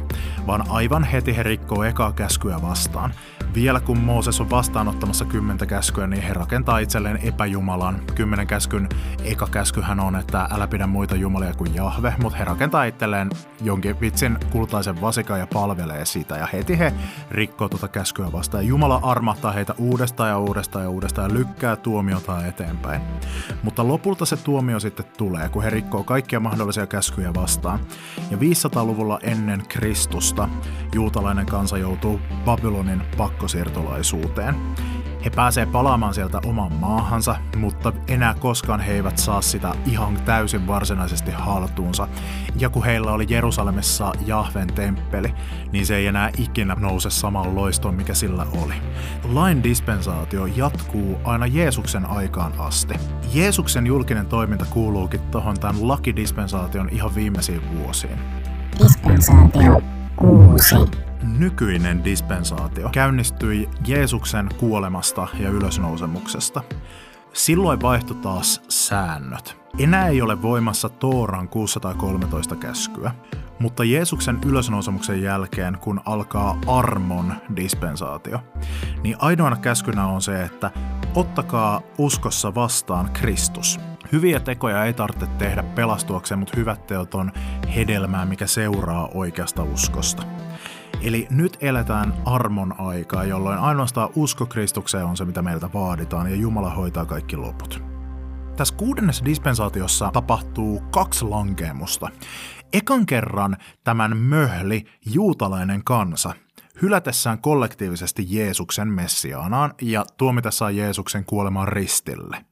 vaan aivan heti he rikkoo ekaa käskyä vastaan. Vielä kun Mooses on vastaanottamassa kymmentä käskyä, niin he rakentaa itselleen epäjumalan. Kymmenen käskyn eka käskyhän on, että älä pidä muita jumalia kuin Jahve, mutta he rakentaa itselleen jonkin vitsin kultaisen vasikan ja palvelee sitä. Ja heti he rikkoo tuota käskyä vastaan. Jumala armahtaa heitä uudestaan ja uudestaan ja uudestaan ja lykkää tuomiota eteenpäin. Mutta lopulta se tuomio sitten tulee, kun he rikkoo kaikkia mahdollisia käskyjä vastaan. Ja 500-luvulla ennen Kristusta juutalainen kansa joutuu Babylonin pakkosiirtolaisuuteen. He pääsee palaamaan sieltä oman maahansa, mutta enää koskaan he eivät saa sitä ihan täysin varsinaisesti haltuunsa. Ja kun heillä oli Jerusalemissa Jahven temppeli, niin se ei enää ikinä nouse samaan loistoon, mikä sillä oli. Lain dispensaatio jatkuu aina Jeesuksen aikaan asti. Jeesuksen julkinen toiminta kuuluukin tuohon tämän lakidispensaation ihan viimeisiin vuosiin. Dispensaatio kuusi. Nykyinen dispensaatio käynnistyi Jeesuksen kuolemasta ja ylösnousemuksesta. Silloin vaihtui taas säännöt. Enää ei ole voimassa Tooran 613 käskyä, mutta Jeesuksen ylösnousemuksen jälkeen, kun alkaa armon dispensaatio, niin ainoana käskynä on se, että ottakaa uskossa vastaan Kristus. Hyviä tekoja ei tarvitse tehdä pelastuakseen, mutta hyvät teot on hedelmää, mikä seuraa oikeasta uskosta. Eli nyt eletään armon aikaa, jolloin ainoastaan usko Kristukseen on se, mitä meiltä vaaditaan, ja Jumala hoitaa kaikki loput. Tässä kuudennessa dispensaatiossa tapahtuu kaksi lankeemusta. Ekan kerran tämän möhli juutalainen kansa hylätessään kollektiivisesti Jeesuksen messiaanaan ja tuomitessaan Jeesuksen kuolemaan ristille.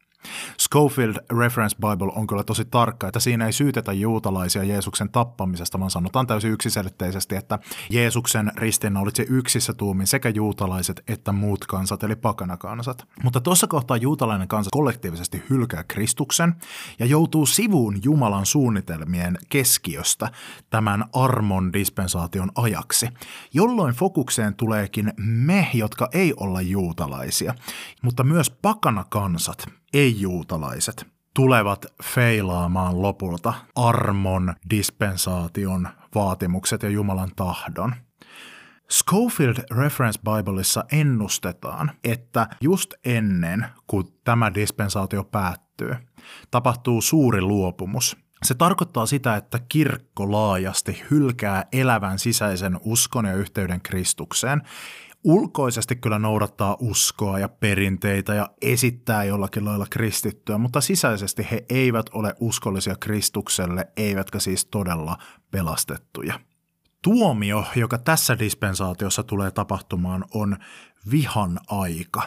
Schofield Reference Bible on kyllä tosi tarkka, että siinä ei syytetä juutalaisia Jeesuksen tappamisesta, vaan sanotaan täysin yksiselitteisesti, että Jeesuksen ristiinnaulitsi yksissä tuumin sekä juutalaiset että muut kansat, eli pakanakansat. Mutta tuossa kohtaa juutalainen kansa kollektiivisesti hylkää Kristuksen ja joutuu sivuun Jumalan suunnitelmien keskiöstä tämän armon dispensaation ajaksi, jolloin fokukseen tuleekin me, jotka ei olla juutalaisia, mutta myös pakanakansat, ei-juutalaiset, tulevat feilaamaan lopulta armon dispensaation vaatimukset ja Jumalan tahdon. Schofield Reference Bibleissa ennustetaan, että just ennen kuin tämä dispensaatio päättyy, tapahtuu suuri luopumus. Se tarkoittaa sitä, että kirkko laajasti hylkää elävän sisäisen uskon ja yhteyden Kristukseen ulkoisesti kyllä noudattaa uskoa ja perinteitä ja esittää jollakin lailla kristittyä, mutta sisäisesti he eivät ole uskollisia Kristukselle, eivätkä siis todella pelastettuja. Tuomio, joka tässä dispensaatiossa tulee tapahtumaan, on vihan aika.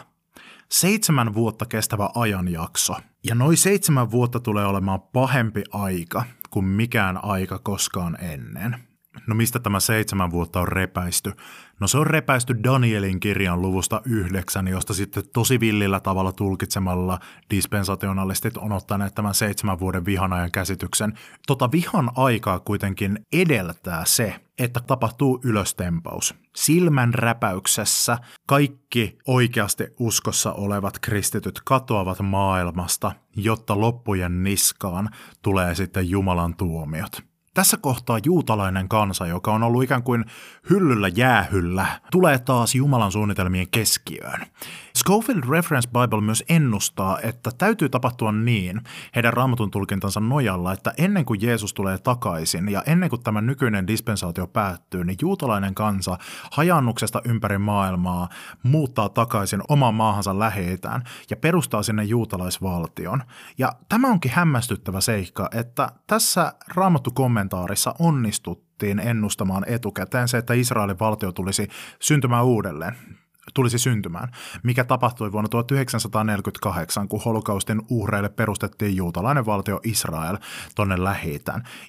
Seitsemän vuotta kestävä ajanjakso. Ja noin seitsemän vuotta tulee olemaan pahempi aika kuin mikään aika koskaan ennen. No mistä tämä seitsemän vuotta on repäisty? No se on repäisty Danielin kirjan luvusta yhdeksän, josta sitten tosi villillä tavalla tulkitsemalla dispensationalistit on ottaneet tämän seitsemän vuoden vihanajan käsityksen. Tota vihan aikaa kuitenkin edeltää se, että tapahtuu ylöstempaus. Silmän räpäyksessä kaikki oikeasti uskossa olevat kristityt katoavat maailmasta, jotta loppujen niskaan tulee sitten Jumalan tuomiot. Tässä kohtaa juutalainen kansa, joka on ollut ikään kuin hyllyllä jäähyllä, tulee taas Jumalan suunnitelmien keskiöön. Schofield Reference Bible myös ennustaa, että täytyy tapahtua niin heidän raamatun tulkintansa nojalla, että ennen kuin Jeesus tulee takaisin ja ennen kuin tämä nykyinen dispensaatio päättyy, niin juutalainen kansa hajannuksesta ympäri maailmaa muuttaa takaisin omaan maahansa läheitään ja perustaa sinne juutalaisvaltion. Ja tämä onkin hämmästyttävä seikka, että tässä raamattu kommentaarissa onnistuttiin ennustamaan etukäteen se, että Israelin valtio tulisi syntymään uudelleen tulisi syntymään, mikä tapahtui vuonna 1948, kun holokaustin uhreille perustettiin juutalainen valtio Israel tonne lähi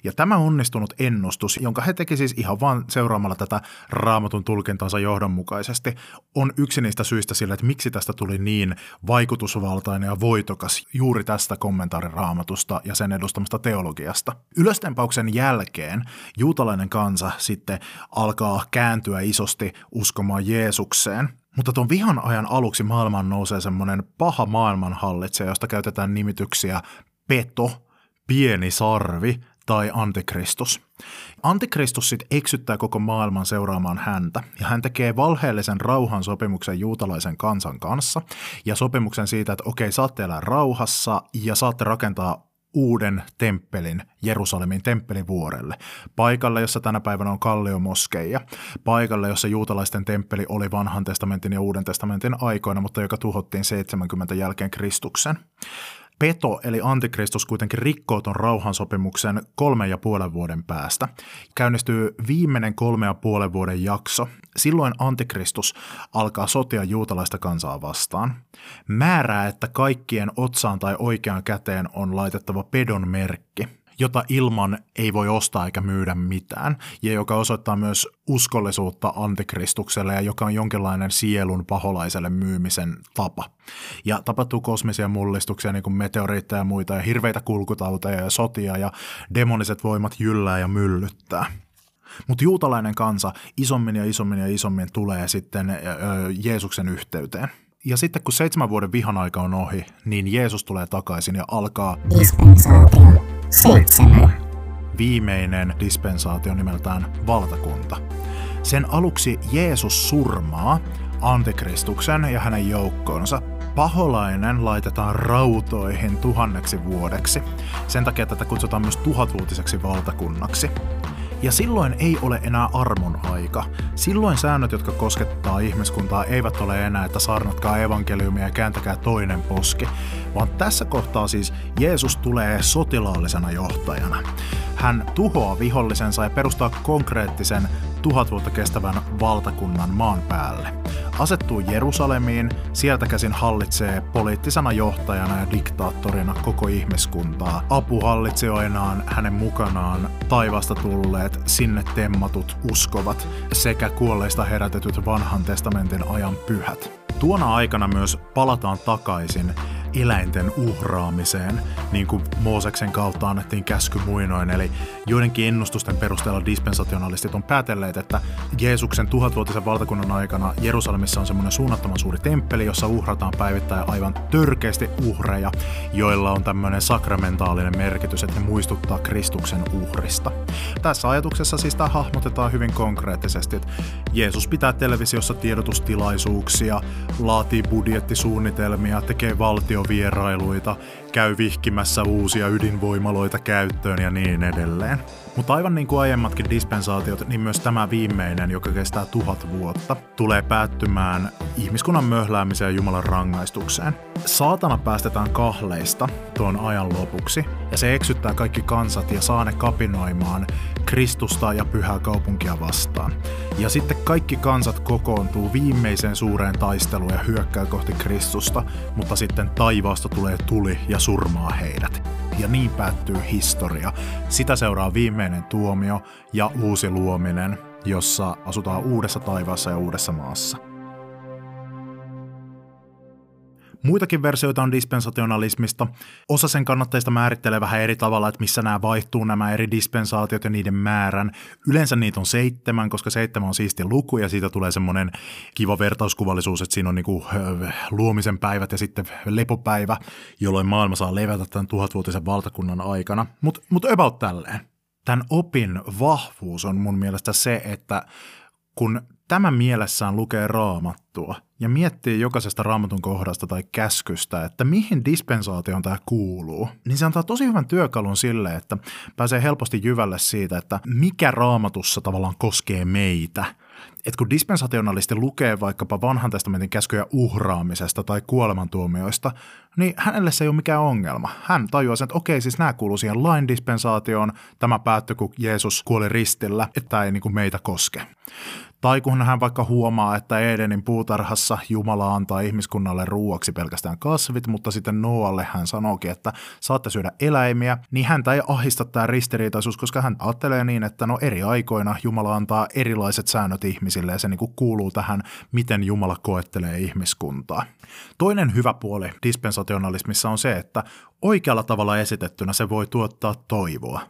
Ja tämä onnistunut ennustus, jonka he teki siis ihan vain seuraamalla tätä raamatun tulkintansa johdonmukaisesti, on yksi niistä syistä sille, että miksi tästä tuli niin vaikutusvaltainen ja voitokas juuri tästä kommentaariraamatusta ja sen edustamasta teologiasta. Ylöstempauksen jälkeen juutalainen kansa sitten alkaa kääntyä isosti uskomaan Jeesukseen – mutta tuon vihan ajan aluksi maailmaan nousee semmoinen paha maailmanhallitsija, josta käytetään nimityksiä peto, pieni sarvi tai antikristus. Antikristus sitten eksyttää koko maailman seuraamaan häntä, ja hän tekee valheellisen rauhan sopimuksen juutalaisen kansan kanssa, ja sopimuksen siitä, että okei, saatte elää rauhassa, ja saatte rakentaa uuden temppelin Jerusalemin temppelivuorelle, paikalle, jossa tänä päivänä on kalliomoskeija, paikalle, jossa juutalaisten temppeli oli vanhan testamentin ja uuden testamentin aikoina, mutta joka tuhottiin 70 jälkeen Kristuksen. Peto eli antikristus kuitenkin rikkoo tuon rauhansopimuksen kolmen ja puolen vuoden päästä. Käynnistyy viimeinen kolme ja puolen vuoden jakso. Silloin antikristus alkaa sotia juutalaista kansaa vastaan. Määrää, että kaikkien otsaan tai oikeaan käteen on laitettava pedon merkki – jota ilman ei voi ostaa eikä myydä mitään, ja joka osoittaa myös uskollisuutta antikristukselle ja joka on jonkinlainen sielun paholaiselle myymisen tapa. Ja tapahtuu kosmisia mullistuksia, niin kuin meteoriitteja ja muita, ja hirveitä kulkutauteja ja sotia, ja demoniset voimat jyllää ja myllyttää. Mutta juutalainen kansa isommin ja isommin ja isommin tulee sitten Jeesuksen yhteyteen. Ja sitten kun seitsemän vuoden vihan aika on ohi, niin Jeesus tulee takaisin ja alkaa Dispensaatio seitsemän. Viimeinen dispensaatio nimeltään valtakunta. Sen aluksi Jeesus surmaa Antikristuksen ja hänen joukkoonsa. Paholainen laitetaan rautoihin tuhanneksi vuodeksi. Sen takia tätä kutsutaan myös tuhatvuotiseksi valtakunnaksi. Ja silloin ei ole enää armon aika. Silloin säännöt, jotka koskettaa ihmiskuntaa, eivät ole enää, että saarnatkaa evankeliumia ja kääntäkää toinen poski, vaan tässä kohtaa siis Jeesus tulee sotilaallisena johtajana. Hän tuhoaa vihollisensa ja perustaa konkreettisen tuhat vuotta kestävän valtakunnan maan päälle. Asettuu Jerusalemiin, sieltä käsin hallitsee poliittisena johtajana ja diktaattorina koko ihmiskuntaa. Apuhallitsijoinaan hänen mukanaan taivasta tulleet, sinne temmatut uskovat sekä kuolleista herätetyt vanhan testamentin ajan pyhät. Tuona aikana myös palataan takaisin eläinten uhraamiseen, niin kuin Mooseksen kautta annettiin käsky muinoin. Eli joidenkin ennustusten perusteella dispensationalistit on päätelleet, että Jeesuksen tuhatvuotisen valtakunnan aikana Jerusalemissa on semmoinen suunnattoman suuri temppeli, jossa uhrataan päivittäin aivan törkeästi uhreja, joilla on tämmöinen sakramentaalinen merkitys, että ne muistuttaa Kristuksen uhrista. Tässä ajatuksessa siis tämä hahmotetaan hyvin konkreettisesti, että Jeesus pitää televisiossa tiedotustilaisuuksia, laatii budjettisuunnitelmia, tekee valtiovierailuita, käy vihkimässä uusia ydinvoimaloita käyttöön ja niin edelleen. Mutta aivan niin kuin aiemmatkin dispensaatiot, niin myös tämä viimeinen, joka kestää tuhat vuotta, tulee päättymään ihmiskunnan möhläämiseen Jumalan rangaistukseen. Saatana päästetään kahleista tuon ajan lopuksi, ja se eksyttää kaikki kansat ja saa ne kapinoimaan Kristusta ja pyhää kaupunkia vastaan. Ja sitten kaikki kansat kokoontuu viimeiseen suureen taisteluun ja hyökkää kohti Kristusta, mutta sitten taivaasta tulee tuli ja surmaa heidät. Ja niin päättyy historia. Sitä seuraa viimeinen tuomio ja uusi luominen, jossa asutaan uudessa taivaassa ja uudessa maassa. Muitakin versioita on dispensationalismista. Osa sen kannatteista määrittelee vähän eri tavalla, että missä nämä vaihtuu nämä eri dispensaatiot ja niiden määrän. Yleensä niitä on seitsemän, koska seitsemän on siisti luku ja siitä tulee semmoinen kiva vertauskuvallisuus, että siinä on niinku luomisen päivät ja sitten lepopäivä, jolloin maailma saa levätä tämän tuhatvuotisen valtakunnan aikana. Mutta mut about tälleen. Tämän opin vahvuus on mun mielestä se, että kun tämä mielessään lukee raamattua ja miettii jokaisesta raamatun kohdasta tai käskystä, että mihin dispensaatioon tämä kuuluu, niin se antaa tosi hyvän työkalun sille, että pääsee helposti jyvälle siitä, että mikä raamatussa tavallaan koskee meitä – että kun dispensationalisti lukee vaikkapa vanhan testamentin käskyjä uhraamisesta tai kuolemantuomioista, niin hänelle se ei ole mikään ongelma. Hän tajuaa sen, että okei, siis nämä kuuluu siihen lain dispensaatioon, tämä päättyi, kun Jeesus kuoli ristillä, että ei niin kuin meitä koske. Tai kun hän vaikka huomaa, että Edenin puutarhassa Jumala antaa ihmiskunnalle ruuaksi pelkästään kasvit, mutta sitten Noalle hän sanookin, että saatte syödä eläimiä, niin häntä ei ahista tämä ristiriitaisuus, koska hän ajattelee niin, että no eri aikoina Jumala antaa erilaiset säännöt ihmisille ja se niin kuin kuuluu tähän, miten Jumala koettelee ihmiskuntaa. Toinen hyvä puoli dispensationalismissa on se, että oikealla tavalla esitettynä se voi tuottaa toivoa.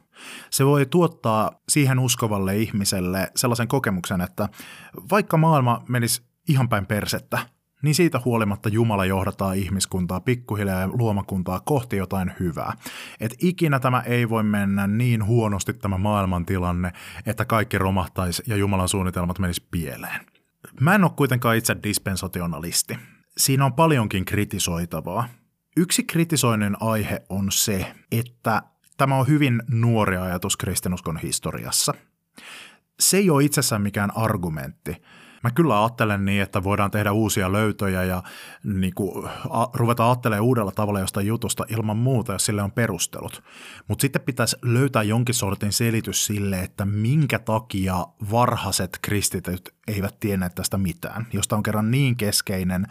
Se voi tuottaa siihen uskovalle ihmiselle sellaisen kokemuksen, että vaikka maailma menisi ihan päin persettä, niin siitä huolimatta Jumala johdataa ihmiskuntaa pikkuhiljaa ja luomakuntaa kohti jotain hyvää. Et ikinä tämä ei voi mennä niin huonosti tämä maailmantilanne, että kaikki romahtaisi ja Jumalan suunnitelmat menis pieleen. Mä en ole kuitenkaan itse dispensationalisti. Siinä on paljonkin kritisoitavaa. Yksi kritisoinnin aihe on se, että Tämä on hyvin nuori ajatus kristinuskon historiassa. Se ei ole itsessään mikään argumentti. Mä kyllä ajattelen niin, että voidaan tehdä uusia löytöjä ja niin kuin, a, ruveta ajattelemaan uudella tavalla jostain jutusta ilman muuta, jos sille on perustelut. Mutta sitten pitäisi löytää jonkin sortin selitys sille, että minkä takia varhaiset kristityt eivät tienneet tästä mitään, josta on kerran niin keskeinen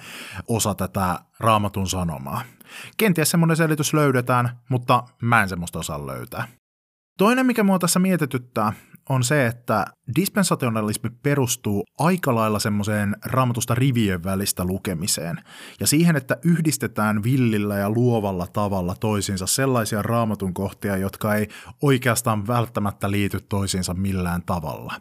osa tätä raamatun sanomaa. Kenties semmoinen selitys löydetään, mutta mä en semmoista osaa löytää. Toinen, mikä mua tässä mietityttää, on se, että dispensationalismi perustuu aika lailla semmoiseen raamatusta rivien välistä lukemiseen ja siihen, että yhdistetään villillä ja luovalla tavalla toisiinsa sellaisia raamatun kohtia, jotka ei oikeastaan välttämättä liity toisiinsa millään tavalla.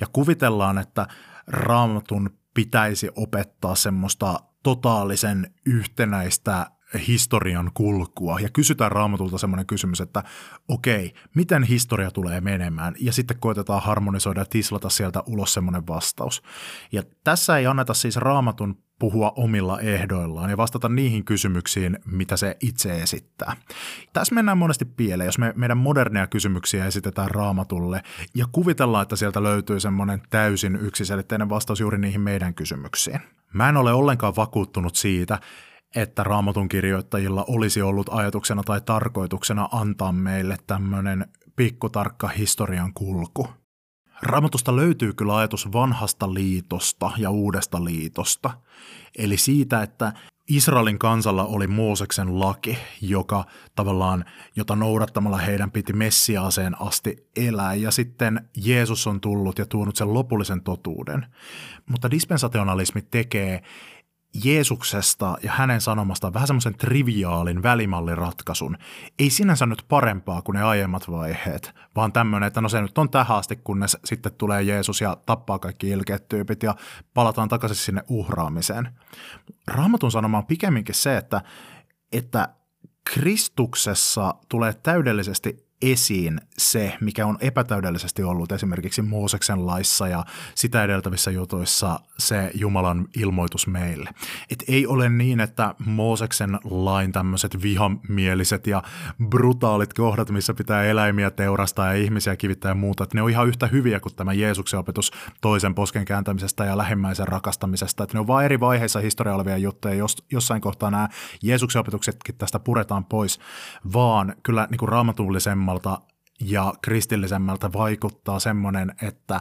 Ja kuvitellaan, että raamatun pitäisi opettaa semmoista totaalisen yhtenäistä historian kulkua ja kysytään raamatulta semmoinen kysymys, että okei, miten historia tulee menemään ja sitten koitetaan harmonisoida ja tislata sieltä ulos semmoinen vastaus. Ja tässä ei anneta siis raamatun puhua omilla ehdoillaan ja vastata niihin kysymyksiin, mitä se itse esittää. Tässä mennään monesti pieleen, jos me meidän modernia kysymyksiä esitetään raamatulle ja kuvitellaan, että sieltä löytyy semmoinen täysin yksiselitteinen vastaus juuri niihin meidän kysymyksiin. Mä en ole ollenkaan vakuuttunut siitä, että raamatun kirjoittajilla olisi ollut ajatuksena tai tarkoituksena antaa meille tämmöinen pikkutarkka historian kulku. Raamatusta löytyy kyllä ajatus vanhasta liitosta ja uudesta liitosta. Eli siitä, että Israelin kansalla oli Mooseksen laki, joka tavallaan, jota noudattamalla heidän piti Messiaaseen asti elää, ja sitten Jeesus on tullut ja tuonut sen lopullisen totuuden. Mutta dispensationalismi tekee Jeesuksesta ja hänen sanomasta vähän semmoisen triviaalin välimalliratkaisun. Ei sinänsä nyt parempaa kuin ne aiemmat vaiheet, vaan tämmöinen, että no se nyt on tähän asti, kunnes sitten tulee Jeesus ja tappaa kaikki ilkeät tyypit ja palataan takaisin sinne uhraamiseen. Raamatun sanoma on pikemminkin se, että, että Kristuksessa tulee täydellisesti esiin se, mikä on epätäydellisesti ollut esimerkiksi Mooseksen laissa ja sitä edeltävissä jutuissa se Jumalan ilmoitus meille. Et ei ole niin, että Mooseksen lain tämmöiset vihamieliset ja brutaalit kohdat, missä pitää eläimiä teurastaa ja ihmisiä kivittää ja muuta, että ne on ihan yhtä hyviä kuin tämä Jeesuksen opetus toisen posken kääntämisestä ja lähimmäisen rakastamisesta. Että ne on vain eri vaiheissa historia olevia juttuja, jos, jossain kohtaa nämä Jeesuksen opetuksetkin tästä puretaan pois, vaan kyllä niin kuin raamatullisemmin uskomattomammalta ja kristillisemmältä vaikuttaa semmoinen, että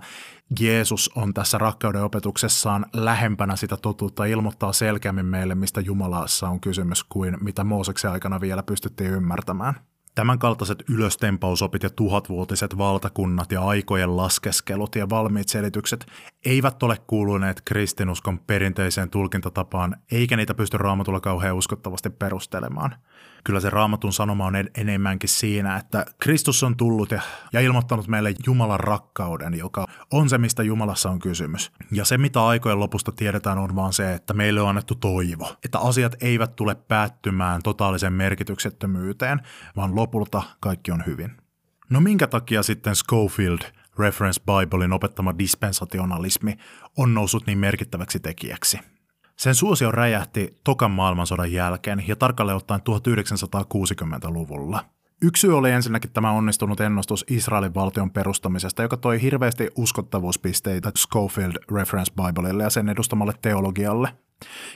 Jeesus on tässä rakkauden opetuksessaan lähempänä sitä totuutta, ilmoittaa selkeämmin meille, mistä Jumalassa on kysymys, kuin mitä Mooseksen aikana vielä pystyttiin ymmärtämään. Tämänkaltaiset ylöstempausopit ja tuhatvuotiset valtakunnat ja aikojen laskeskelut ja valmiit selitykset eivät ole kuuluneet kristinuskon perinteiseen tulkintatapaan, eikä niitä pysty raamatulla kauhean uskottavasti perustelemaan – kyllä se raamatun sanoma on enemmänkin siinä, että Kristus on tullut ja, ja ilmoittanut meille Jumalan rakkauden, joka on se, mistä Jumalassa on kysymys. Ja se, mitä aikojen lopusta tiedetään, on vaan se, että meille on annettu toivo, että asiat eivät tule päättymään totaalisen merkityksettömyyteen, vaan lopulta kaikki on hyvin. No minkä takia sitten Schofield Reference Biblein opettama dispensationalismi on noussut niin merkittäväksi tekijäksi? Sen suosio räjähti tokan maailmansodan jälkeen ja tarkalleen ottaen 1960-luvulla. Yksi syy oli ensinnäkin tämä onnistunut ennustus Israelin valtion perustamisesta, joka toi hirveästi uskottavuuspisteitä Schofield Reference Bibleille ja sen edustamalle teologialle.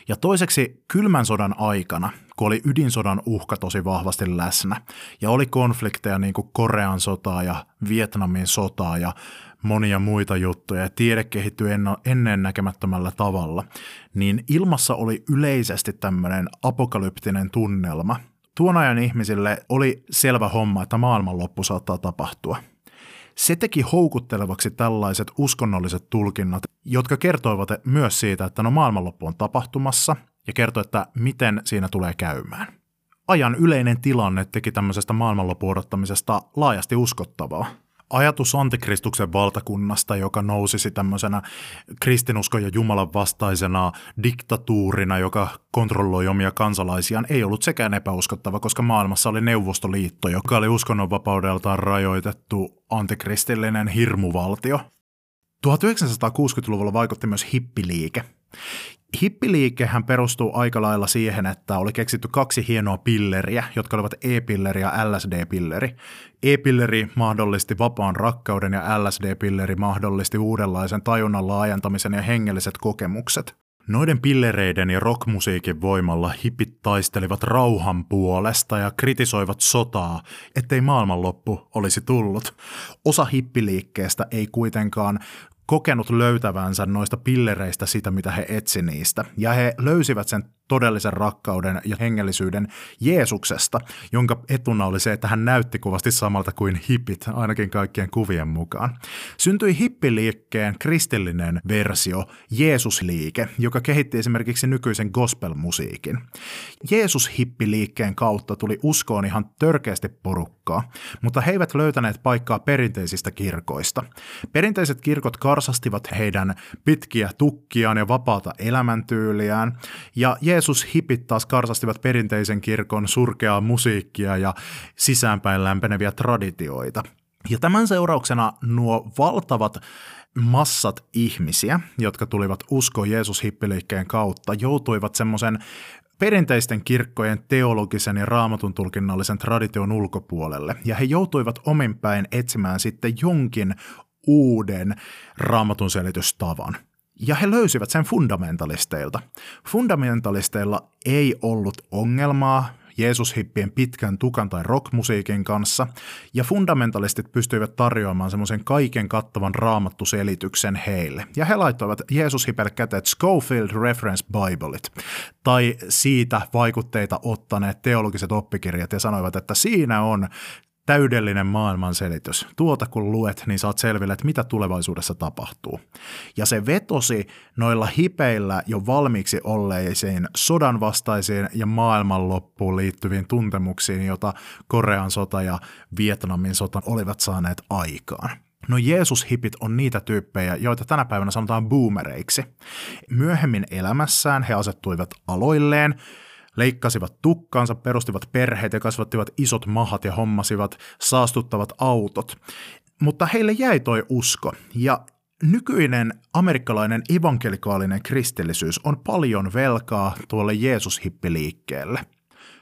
Ja toiseksi kylmän sodan aikana, kun oli ydinsodan uhka tosi vahvasti läsnä, ja oli konflikteja niin kuin Korean sotaa ja Vietnamin sotaa ja monia muita juttuja ja tiede kehittyi ennen näkemättömällä tavalla, niin ilmassa oli yleisesti tämmöinen apokalyptinen tunnelma. Tuon ajan ihmisille oli selvä homma, että maailmanloppu saattaa tapahtua. Se teki houkuttelevaksi tällaiset uskonnolliset tulkinnat, jotka kertoivat myös siitä, että no maailmanloppu on tapahtumassa ja kertoi, että miten siinä tulee käymään. Ajan yleinen tilanne teki tämmöisestä maailmanlopun odottamisesta laajasti uskottavaa ajatus antikristuksen valtakunnasta, joka nousisi tämmöisenä kristinuskon ja Jumalan vastaisena diktatuurina, joka kontrolloi omia kansalaisiaan, ei ollut sekään epäuskottava, koska maailmassa oli Neuvostoliitto, joka oli uskonnonvapaudeltaan rajoitettu antikristillinen hirmuvaltio. 1960-luvulla vaikutti myös hippiliike. Hippiliikehän perustuu aika lailla siihen, että oli keksitty kaksi hienoa pilleriä, jotka olivat e-pilleri ja LSD-pilleri. E-pilleri mahdollisti vapaan rakkauden ja LSD-pilleri mahdollisti uudenlaisen tajunnan laajentamisen ja hengelliset kokemukset. Noiden pillereiden ja rockmusiikin voimalla hipit taistelivat rauhan puolesta ja kritisoivat sotaa, ettei maailmanloppu olisi tullut. Osa hippiliikkeestä ei kuitenkaan kokenut löytävänsä noista pillereistä sitä, mitä he etsi niistä. Ja he löysivät sen todellisen rakkauden ja hengellisyyden Jeesuksesta, jonka etuna oli se, että hän näytti kuvasti samalta kuin hippit, ainakin kaikkien kuvien mukaan. Syntyi hippiliikkeen kristillinen versio, Jeesusliike, joka kehitti esimerkiksi nykyisen gospelmusiikin. Jeesus-hippiliikkeen kautta tuli uskoon ihan törkeästi porukkaa, mutta he eivät löytäneet paikkaa perinteisistä kirkoista. Perinteiset kirkot karsastivat heidän pitkiä tukkiaan ja vapaata elämäntyyliään, ja Jeesus Jeesus-hipit taas karsastivat perinteisen kirkon surkeaa musiikkia ja sisäänpäin lämpeneviä traditioita. Ja tämän seurauksena nuo valtavat massat ihmisiä, jotka tulivat usko Jeesus-hippiliikkeen kautta, joutuivat semmoisen perinteisten kirkkojen teologisen ja raamatun tulkinnallisen tradition ulkopuolelle, ja he joutuivat ominpäin etsimään sitten jonkin uuden raamatun selitystavan – ja he löysivät sen fundamentalisteilta. Fundamentalisteilla ei ollut ongelmaa Jeesushippien pitkän tukan tai rockmusiikin kanssa, ja fundamentalistit pystyivät tarjoamaan semmoisen kaiken kattavan raamattuselityksen heille. Ja he laittoivat Jeesushipelle käteet Schofield Reference Biblet, tai siitä vaikutteita ottaneet teologiset oppikirjat, ja sanoivat, että siinä on täydellinen maailmanselitys. Tuota kun luet, niin saat selville, että mitä tulevaisuudessa tapahtuu. Ja se vetosi noilla hipeillä jo valmiiksi olleisiin sodan vastaisiin ja maailmanloppuun liittyviin tuntemuksiin, jota Korean sota ja Vietnamin sota olivat saaneet aikaan. No Jeesus-hipit on niitä tyyppejä, joita tänä päivänä sanotaan boomereiksi. Myöhemmin elämässään he asettuivat aloilleen, leikkasivat tukkaansa, perustivat perheet ja kasvattivat isot mahat ja hommasivat saastuttavat autot. Mutta heille jäi toi usko, ja nykyinen amerikkalainen evankelikaalinen kristillisyys on paljon velkaa tuolle Jeesus-hippiliikkeelle –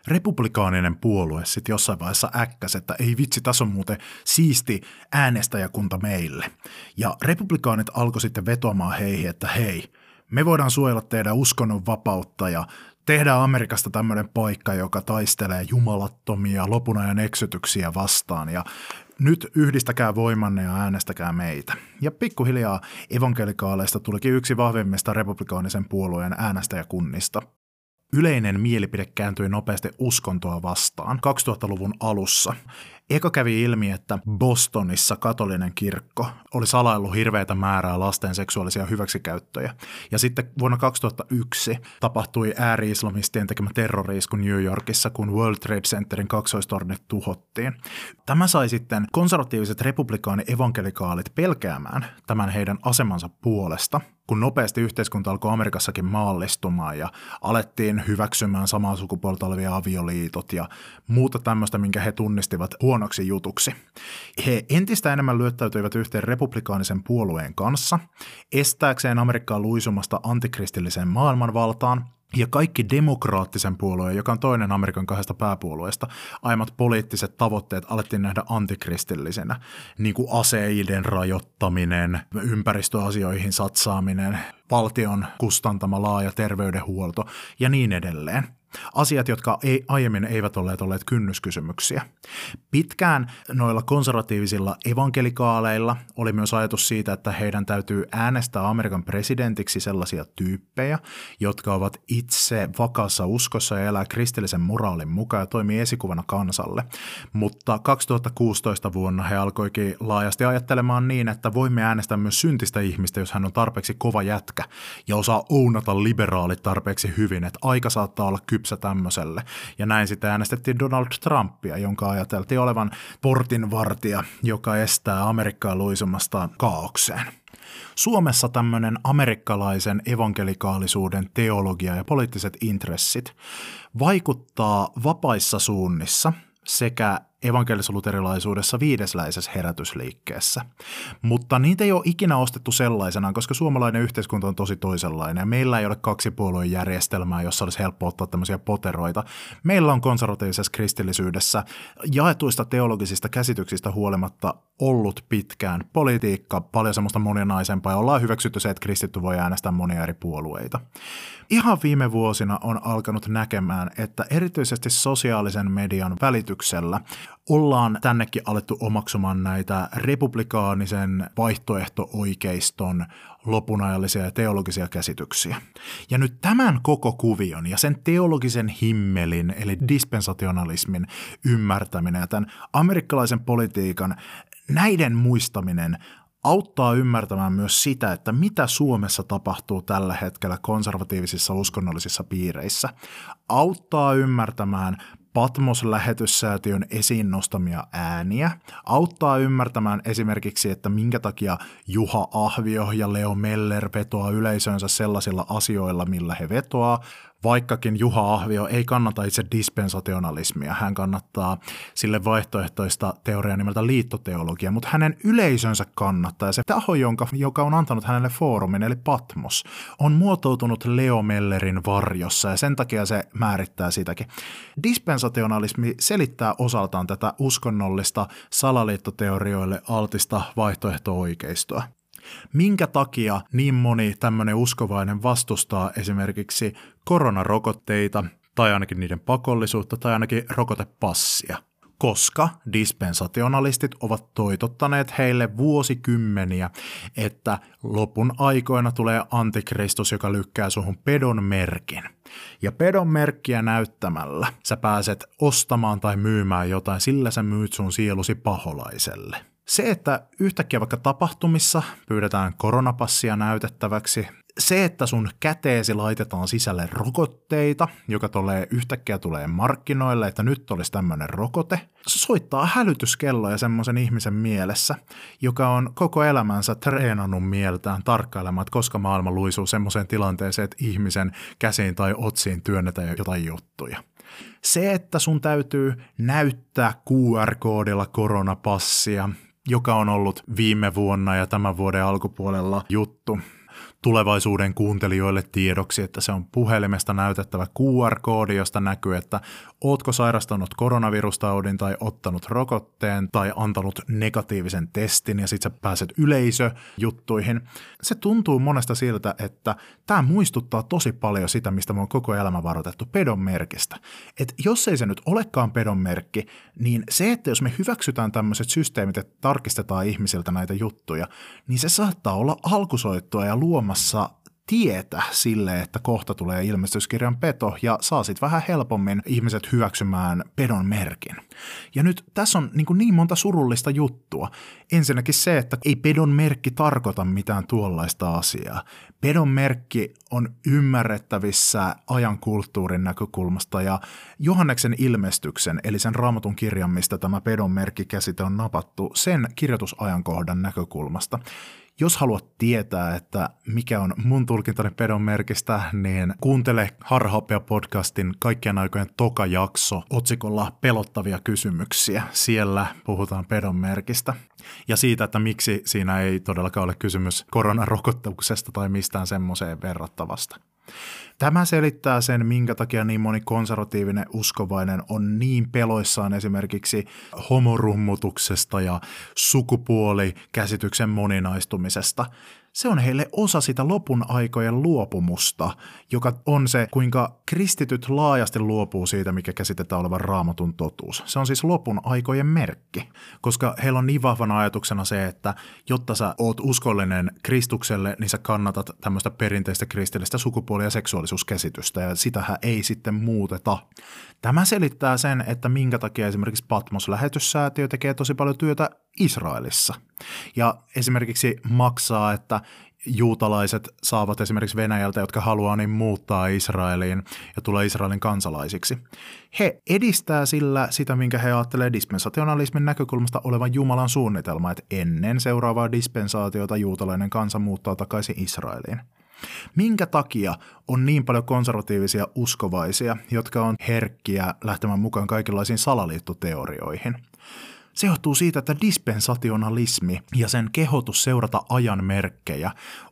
republikaaninen puolue sitten jossain vaiheessa äkkäs, että ei vitsi, tässä on muuten siisti äänestäjäkunta meille. Ja republikaanit alkoi sitten vetoamaan heihin, että hei, me voidaan suojella teidän uskonnon vapautta ja tehdään Amerikasta tämmöinen paikka, joka taistelee jumalattomia lopunajan eksytyksiä vastaan ja nyt yhdistäkää voimanne ja äänestäkää meitä. Ja pikkuhiljaa evankelikaaleista tulikin yksi vahvimmista republikaanisen puolueen äänestäjäkunnista. Yleinen mielipide kääntyi nopeasti uskontoa vastaan 2000-luvun alussa. Eka kävi ilmi, että Bostonissa katolinen kirkko oli salaillut hirveitä määrää lasten seksuaalisia hyväksikäyttöjä. Ja sitten vuonna 2001 tapahtui ääri-islamistien tekemä terroriisku New Yorkissa, kun World Trade Centerin kaksoistornit tuhottiin. Tämä sai sitten konservatiiviset republikaani-evankelikaalit pelkäämään tämän heidän asemansa puolesta – kun nopeasti yhteiskunta alkoi Amerikassakin maallistumaan ja alettiin hyväksymään samaa sukupuolta olevia avioliitot ja muuta tämmöistä, minkä he tunnistivat huonoksi jutuksi. He entistä enemmän lyöttäytyivät yhteen republikaanisen puolueen kanssa, estääkseen Amerikkaa luisumasta antikristilliseen maailmanvaltaan ja kaikki demokraattisen puolueen, joka on toinen Amerikan kahdesta pääpuolueesta, aiemmat poliittiset tavoitteet alettiin nähdä antikristillisenä, niin kuin aseiden rajoittaminen, ympäristöasioihin satsaaminen, valtion kustantama laaja terveydenhuolto ja niin edelleen. Asiat, jotka ei, aiemmin eivät olleet olleet kynnyskysymyksiä. Pitkään noilla konservatiivisilla evankelikaaleilla oli myös ajatus siitä, että heidän täytyy äänestää Amerikan presidentiksi sellaisia tyyppejä, jotka ovat itse vakaassa uskossa ja elää kristillisen moraalin mukaan ja toimii esikuvana kansalle. Mutta 2016 vuonna he alkoikin laajasti ajattelemaan niin, että voimme äänestää myös syntistä ihmistä, jos hän on tarpeeksi kova jätkä ja osaa ounata liberaalit tarpeeksi hyvin, että aika saattaa olla kypsä tämmöiselle. Ja näin sitten äänestettiin Donald Trumpia, jonka ajateltiin olevan portinvartija, joka estää Amerikkaa luisumasta kaaukseen. Suomessa tämmöinen amerikkalaisen evankelikaalisuuden teologia ja poliittiset intressit vaikuttaa vapaissa suunnissa sekä evankelis-luterilaisuudessa viidesläisessä herätysliikkeessä. Mutta niitä ei ole ikinä ostettu sellaisenaan, koska suomalainen yhteiskunta on tosi toisenlainen. Meillä ei ole kaksi puolueen järjestelmää, jossa olisi helppo ottaa tämmöisiä poteroita. Meillä on konservatiivisessa kristillisyydessä jaetuista teologisista käsityksistä huolimatta ollut pitkään politiikka paljon semmoista moninaisempaa ja ollaan hyväksytty se, että kristitty voi äänestää monia eri puolueita. Ihan viime vuosina on alkanut näkemään, että erityisesti sosiaalisen median välityksellä ollaan tännekin alettu omaksumaan näitä republikaanisen vaihtoehto-oikeiston lopunajallisia ja teologisia käsityksiä. Ja nyt tämän koko kuvion ja sen teologisen himmelin, eli dispensationalismin ymmärtäminen ja tämän amerikkalaisen politiikan näiden muistaminen auttaa ymmärtämään myös sitä, että mitä Suomessa tapahtuu tällä hetkellä konservatiivisissa uskonnollisissa piireissä. Auttaa ymmärtämään Patmos-lähetyssäätiön esiin nostamia ääniä, auttaa ymmärtämään esimerkiksi, että minkä takia Juha Ahvio ja Leo Meller vetoaa yleisönsä sellaisilla asioilla, millä he vetoaa, vaikkakin Juha Ahvio ei kannata itse dispensationalismia, hän kannattaa sille vaihtoehtoista teoriaa nimeltä liittoteologia, mutta hänen yleisönsä kannattaa se taho, jonka, joka on antanut hänelle foorumin, eli Patmos, on muotoutunut Leo Mellerin varjossa ja sen takia se määrittää sitäkin. Dispensationalismi selittää osaltaan tätä uskonnollista salaliittoteorioille altista vaihtoehto-oikeistoa. Minkä takia niin moni tämmöinen uskovainen vastustaa esimerkiksi koronarokotteita tai ainakin niiden pakollisuutta tai ainakin rokotepassia? koska dispensationalistit ovat toitottaneet heille vuosikymmeniä, että lopun aikoina tulee antikristus, joka lykkää suhun pedon merkin. Ja pedon merkkiä näyttämällä sä pääset ostamaan tai myymään jotain, sillä sä myyt sun sielusi paholaiselle. Se, että yhtäkkiä vaikka tapahtumissa pyydetään koronapassia näytettäväksi, se, että sun käteesi laitetaan sisälle rokotteita, joka tulee yhtäkkiä tulee markkinoille, että nyt olisi tämmöinen rokote, soittaa hälytyskelloja semmoisen ihmisen mielessä, joka on koko elämänsä treenannut mieltään tarkkailemaan, että koska maailma luisuu semmoiseen tilanteeseen, että ihmisen käsiin tai otsiin työnnetään jotain juttuja. Se, että sun täytyy näyttää QR-koodilla koronapassia, joka on ollut viime vuonna ja tämän vuoden alkupuolella juttu, tulevaisuuden kuuntelijoille tiedoksi, että se on puhelimesta näytettävä QR-koodi, josta näkyy, että ootko sairastanut koronavirustaudin tai ottanut rokotteen tai antanut negatiivisen testin ja sitten sä pääset yleisöjuttuihin. Se tuntuu monesta siltä, että tämä muistuttaa tosi paljon sitä, mistä me on koko elämä varoitettu, pedon merkistä. Että jos ei se nyt olekaan pedon merkki, niin se, että jos me hyväksytään tämmöiset systeemit, että tarkistetaan ihmisiltä näitä juttuja, niin se saattaa olla alkusoittua ja luomassa tietä sille, että kohta tulee ilmestyskirjan peto ja saa sitten vähän helpommin ihmiset hyväksymään pedon merkin. Ja nyt tässä on niin, niin monta surullista juttua. Ensinnäkin se, että ei pedon merkki tarkoita mitään tuollaista asiaa. Pedon merkki on ymmärrettävissä ajan kulttuurin näkökulmasta ja Johanneksen ilmestyksen, eli sen raamatun kirjan, mistä tämä pedon merkki käsite on napattu, sen kirjoitusajankohdan näkökulmasta. Jos haluat tietää, että mikä on mun tulkintani pedon merkistä, niin kuuntele Harhapea podcastin kaikkien aikojen toka jakso otsikolla Pelottavia kysymyksiä. Siellä puhutaan pedon merkistä ja siitä, että miksi siinä ei todellakaan ole kysymys koronarokotuksesta tai mistään semmoiseen verrattavasta. Tämä selittää sen, minkä takia niin moni konservatiivinen uskovainen on niin peloissaan esimerkiksi homorummutuksesta ja sukupuolikäsityksen moninaistumisesta – se on heille osa sitä lopun aikojen luopumusta, joka on se, kuinka kristityt laajasti luopuu siitä, mikä käsitetään olevan raamatun totuus. Se on siis lopun aikojen merkki, koska heillä on niin vahvana ajatuksena se, että jotta sä oot uskollinen Kristukselle, niin sä kannatat tämmöistä perinteistä kristillistä sukupuoli- ja seksuaalisuuskäsitystä, ja sitähän ei sitten muuteta. Tämä selittää sen, että minkä takia esimerkiksi Patmos-lähetyssäätiö tekee tosi paljon työtä Israelissa. Ja esimerkiksi maksaa, että juutalaiset saavat esimerkiksi Venäjältä, jotka haluaa niin muuttaa Israeliin ja tulee Israelin kansalaisiksi. He edistää sillä sitä, minkä he ajattelee dispensationalismin näkökulmasta olevan Jumalan suunnitelma, että ennen seuraavaa dispensaatiota juutalainen kansa muuttaa takaisin Israeliin. Minkä takia on niin paljon konservatiivisia uskovaisia, jotka on herkkiä lähtemään mukaan kaikenlaisiin salaliittoteorioihin? Se johtuu siitä, että dispensationalismi ja sen kehotus seurata ajan merkkejä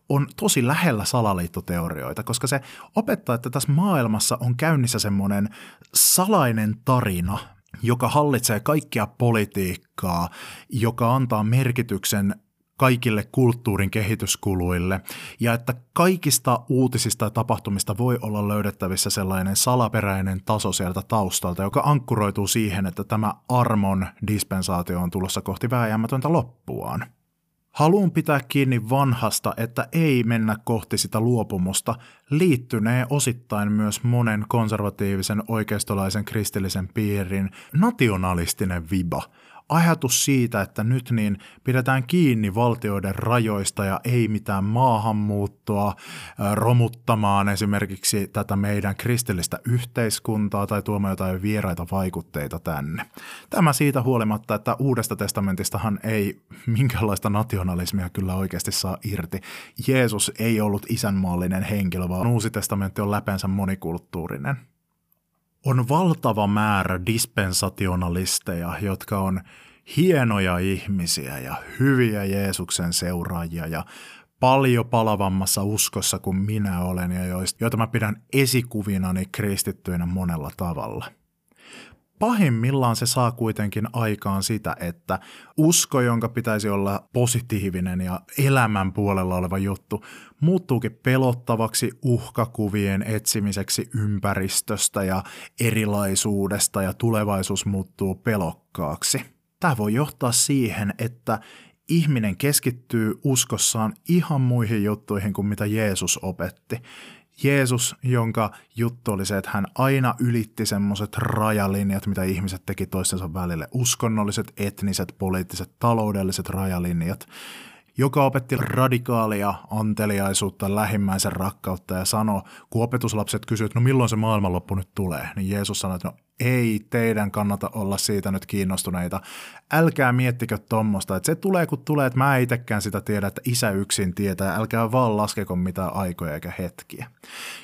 on tosi lähellä salaliittoteorioita, koska se opettaa, että tässä maailmassa on käynnissä semmoinen salainen tarina, joka hallitsee kaikkia politiikkaa, joka antaa merkityksen kaikille kulttuurin kehityskuluille ja että kaikista uutisista ja tapahtumista voi olla löydettävissä sellainen salaperäinen taso sieltä taustalta, joka ankkuroituu siihen, että tämä armon dispensaatio on tulossa kohti vääjäämätöntä loppuaan. Haluun pitää kiinni vanhasta, että ei mennä kohti sitä luopumusta, liittynee osittain myös monen konservatiivisen oikeistolaisen kristillisen piirin nationalistinen viba – ajatus siitä, että nyt niin pidetään kiinni valtioiden rajoista ja ei mitään maahanmuuttoa romuttamaan esimerkiksi tätä meidän kristillistä yhteiskuntaa tai tuomaan jotain vieraita vaikutteita tänne. Tämä siitä huolimatta, että Uudesta testamentistahan ei minkäänlaista nationalismia kyllä oikeasti saa irti. Jeesus ei ollut isänmaallinen henkilö, vaan Uusi testamentti on läpensä monikulttuurinen on valtava määrä dispensationalisteja, jotka on hienoja ihmisiä ja hyviä Jeesuksen seuraajia ja paljon palavammassa uskossa kuin minä olen ja joita mä pidän esikuvinani kristittyinä monella tavalla. pahimmillaan se saa kuitenkin aikaan sitä, että usko, jonka pitäisi olla positiivinen ja elämän puolella oleva juttu, muuttuukin pelottavaksi uhkakuvien etsimiseksi ympäristöstä ja erilaisuudesta ja tulevaisuus muuttuu pelokkaaksi. Tämä voi johtaa siihen, että ihminen keskittyy uskossaan ihan muihin juttuihin kuin mitä Jeesus opetti. Jeesus, jonka juttu oli se, että hän aina ylitti semmoiset rajalinjat, mitä ihmiset teki toistensa välille. Uskonnolliset, etniset, poliittiset, taloudelliset rajalinjat joka opetti radikaalia anteliaisuutta, lähimmäisen rakkautta ja sanoi, kun opetuslapset kysyivät, no milloin se maailmanloppu nyt tulee, niin Jeesus sanoi, että no ei teidän kannata olla siitä nyt kiinnostuneita. Älkää miettikö tuommoista, että se tulee kun tulee, että mä itsekään sitä tiedä, että isä yksin tietää, älkää vaan laskeko mitään aikoja eikä hetkiä.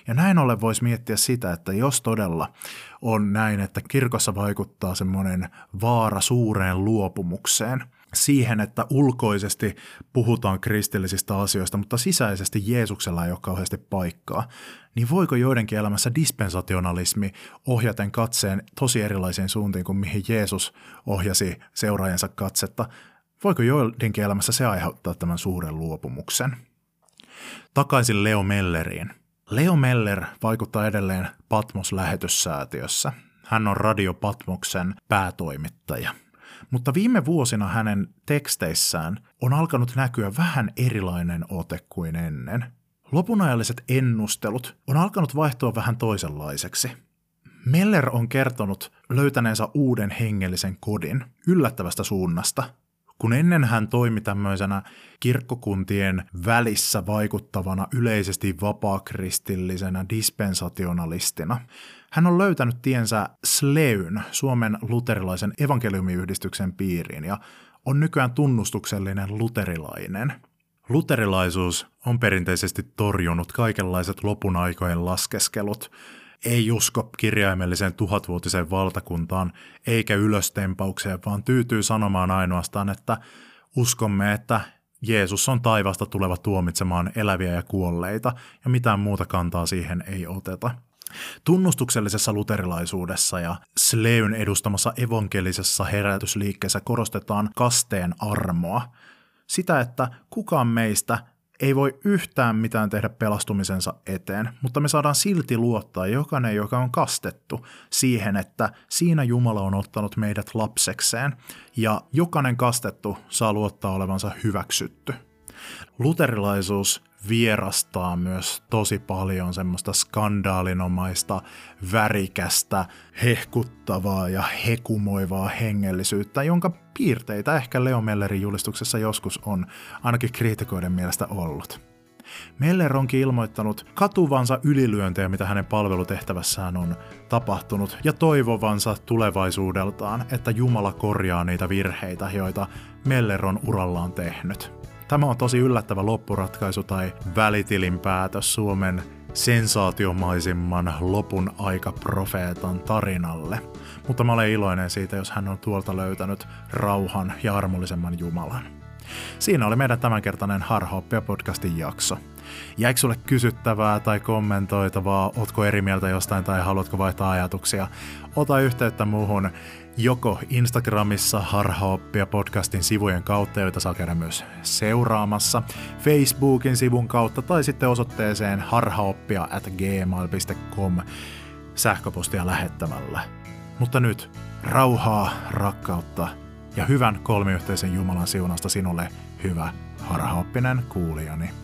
Ja näin ollen voisi miettiä sitä, että jos todella on näin, että kirkossa vaikuttaa semmoinen vaara suureen luopumukseen – siihen, että ulkoisesti puhutaan kristillisistä asioista, mutta sisäisesti Jeesuksella ei ole kauheasti paikkaa, niin voiko joidenkin elämässä dispensationalismi ohjaten katseen tosi erilaisiin suuntiin kuin mihin Jeesus ohjasi seuraajansa katsetta? Voiko joidenkin elämässä se aiheuttaa tämän suuren luopumuksen? Takaisin Leo Melleriin. Leo Meller vaikuttaa edelleen Patmos-lähetyssäätiössä. Hän on Radio Patmoksen päätoimittaja – mutta viime vuosina hänen teksteissään on alkanut näkyä vähän erilainen ote kuin ennen. Lopunajalliset ennustelut on alkanut vaihtua vähän toisenlaiseksi. Meller on kertonut löytäneensä uuden hengellisen kodin yllättävästä suunnasta. Kun ennen hän toimi tämmöisenä kirkkokuntien välissä vaikuttavana yleisesti vapaakristillisenä dispensationalistina, hän on löytänyt tiensä Sleyn, Suomen luterilaisen evankeliumiyhdistyksen piiriin, ja on nykyään tunnustuksellinen luterilainen. Luterilaisuus on perinteisesti torjunut kaikenlaiset lopun aikojen laskeskelut, ei usko kirjaimelliseen tuhatvuotiseen valtakuntaan eikä ylöstempaukseen, vaan tyytyy sanomaan ainoastaan, että uskomme, että Jeesus on taivasta tuleva tuomitsemaan eläviä ja kuolleita, ja mitään muuta kantaa siihen ei oteta. Tunnustuksellisessa luterilaisuudessa ja Sleyn edustamassa evankelisessa herätysliikkeessä korostetaan kasteen armoa. Sitä, että kukaan meistä ei voi yhtään mitään tehdä pelastumisensa eteen, mutta me saadaan silti luottaa jokainen, joka on kastettu, siihen, että siinä Jumala on ottanut meidät lapsekseen, ja jokainen kastettu saa luottaa olevansa hyväksytty. Luterilaisuus vierastaa myös tosi paljon semmoista skandaalinomaista, värikästä, hehkuttavaa ja hekumoivaa hengellisyyttä, jonka piirteitä ehkä Leo Mellerin julistuksessa joskus on ainakin kriitikoiden mielestä ollut. Meller onkin ilmoittanut katuvansa ylilyöntejä, mitä hänen palvelutehtävässään on tapahtunut, ja toivovansa tulevaisuudeltaan, että Jumala korjaa niitä virheitä, joita Meller on urallaan tehnyt. Tämä on tosi yllättävä loppuratkaisu tai välitilin päätös Suomen sensaatiomaisimman lopun aikaprofeetan tarinalle. Mutta mä olen iloinen siitä, jos hän on tuolta löytänyt rauhan ja armollisemman Jumalan. Siinä oli meidän tämänkertainen Harhaoppia podcastin jakso. Jäikö sulle kysyttävää tai kommentoitavaa, otko eri mieltä jostain tai haluatko vaihtaa ajatuksia? Ota yhteyttä muuhun joko Instagramissa Harhaoppia podcastin sivujen kautta, joita saa käydä myös seuraamassa, Facebookin sivun kautta tai sitten osoitteeseen harhaoppia at gmail.com sähköpostia lähettämällä. Mutta nyt rauhaa, rakkautta ja hyvän kolmiyhteisen Jumalan siunasta sinulle, hyvä harhaoppinen kuulijani.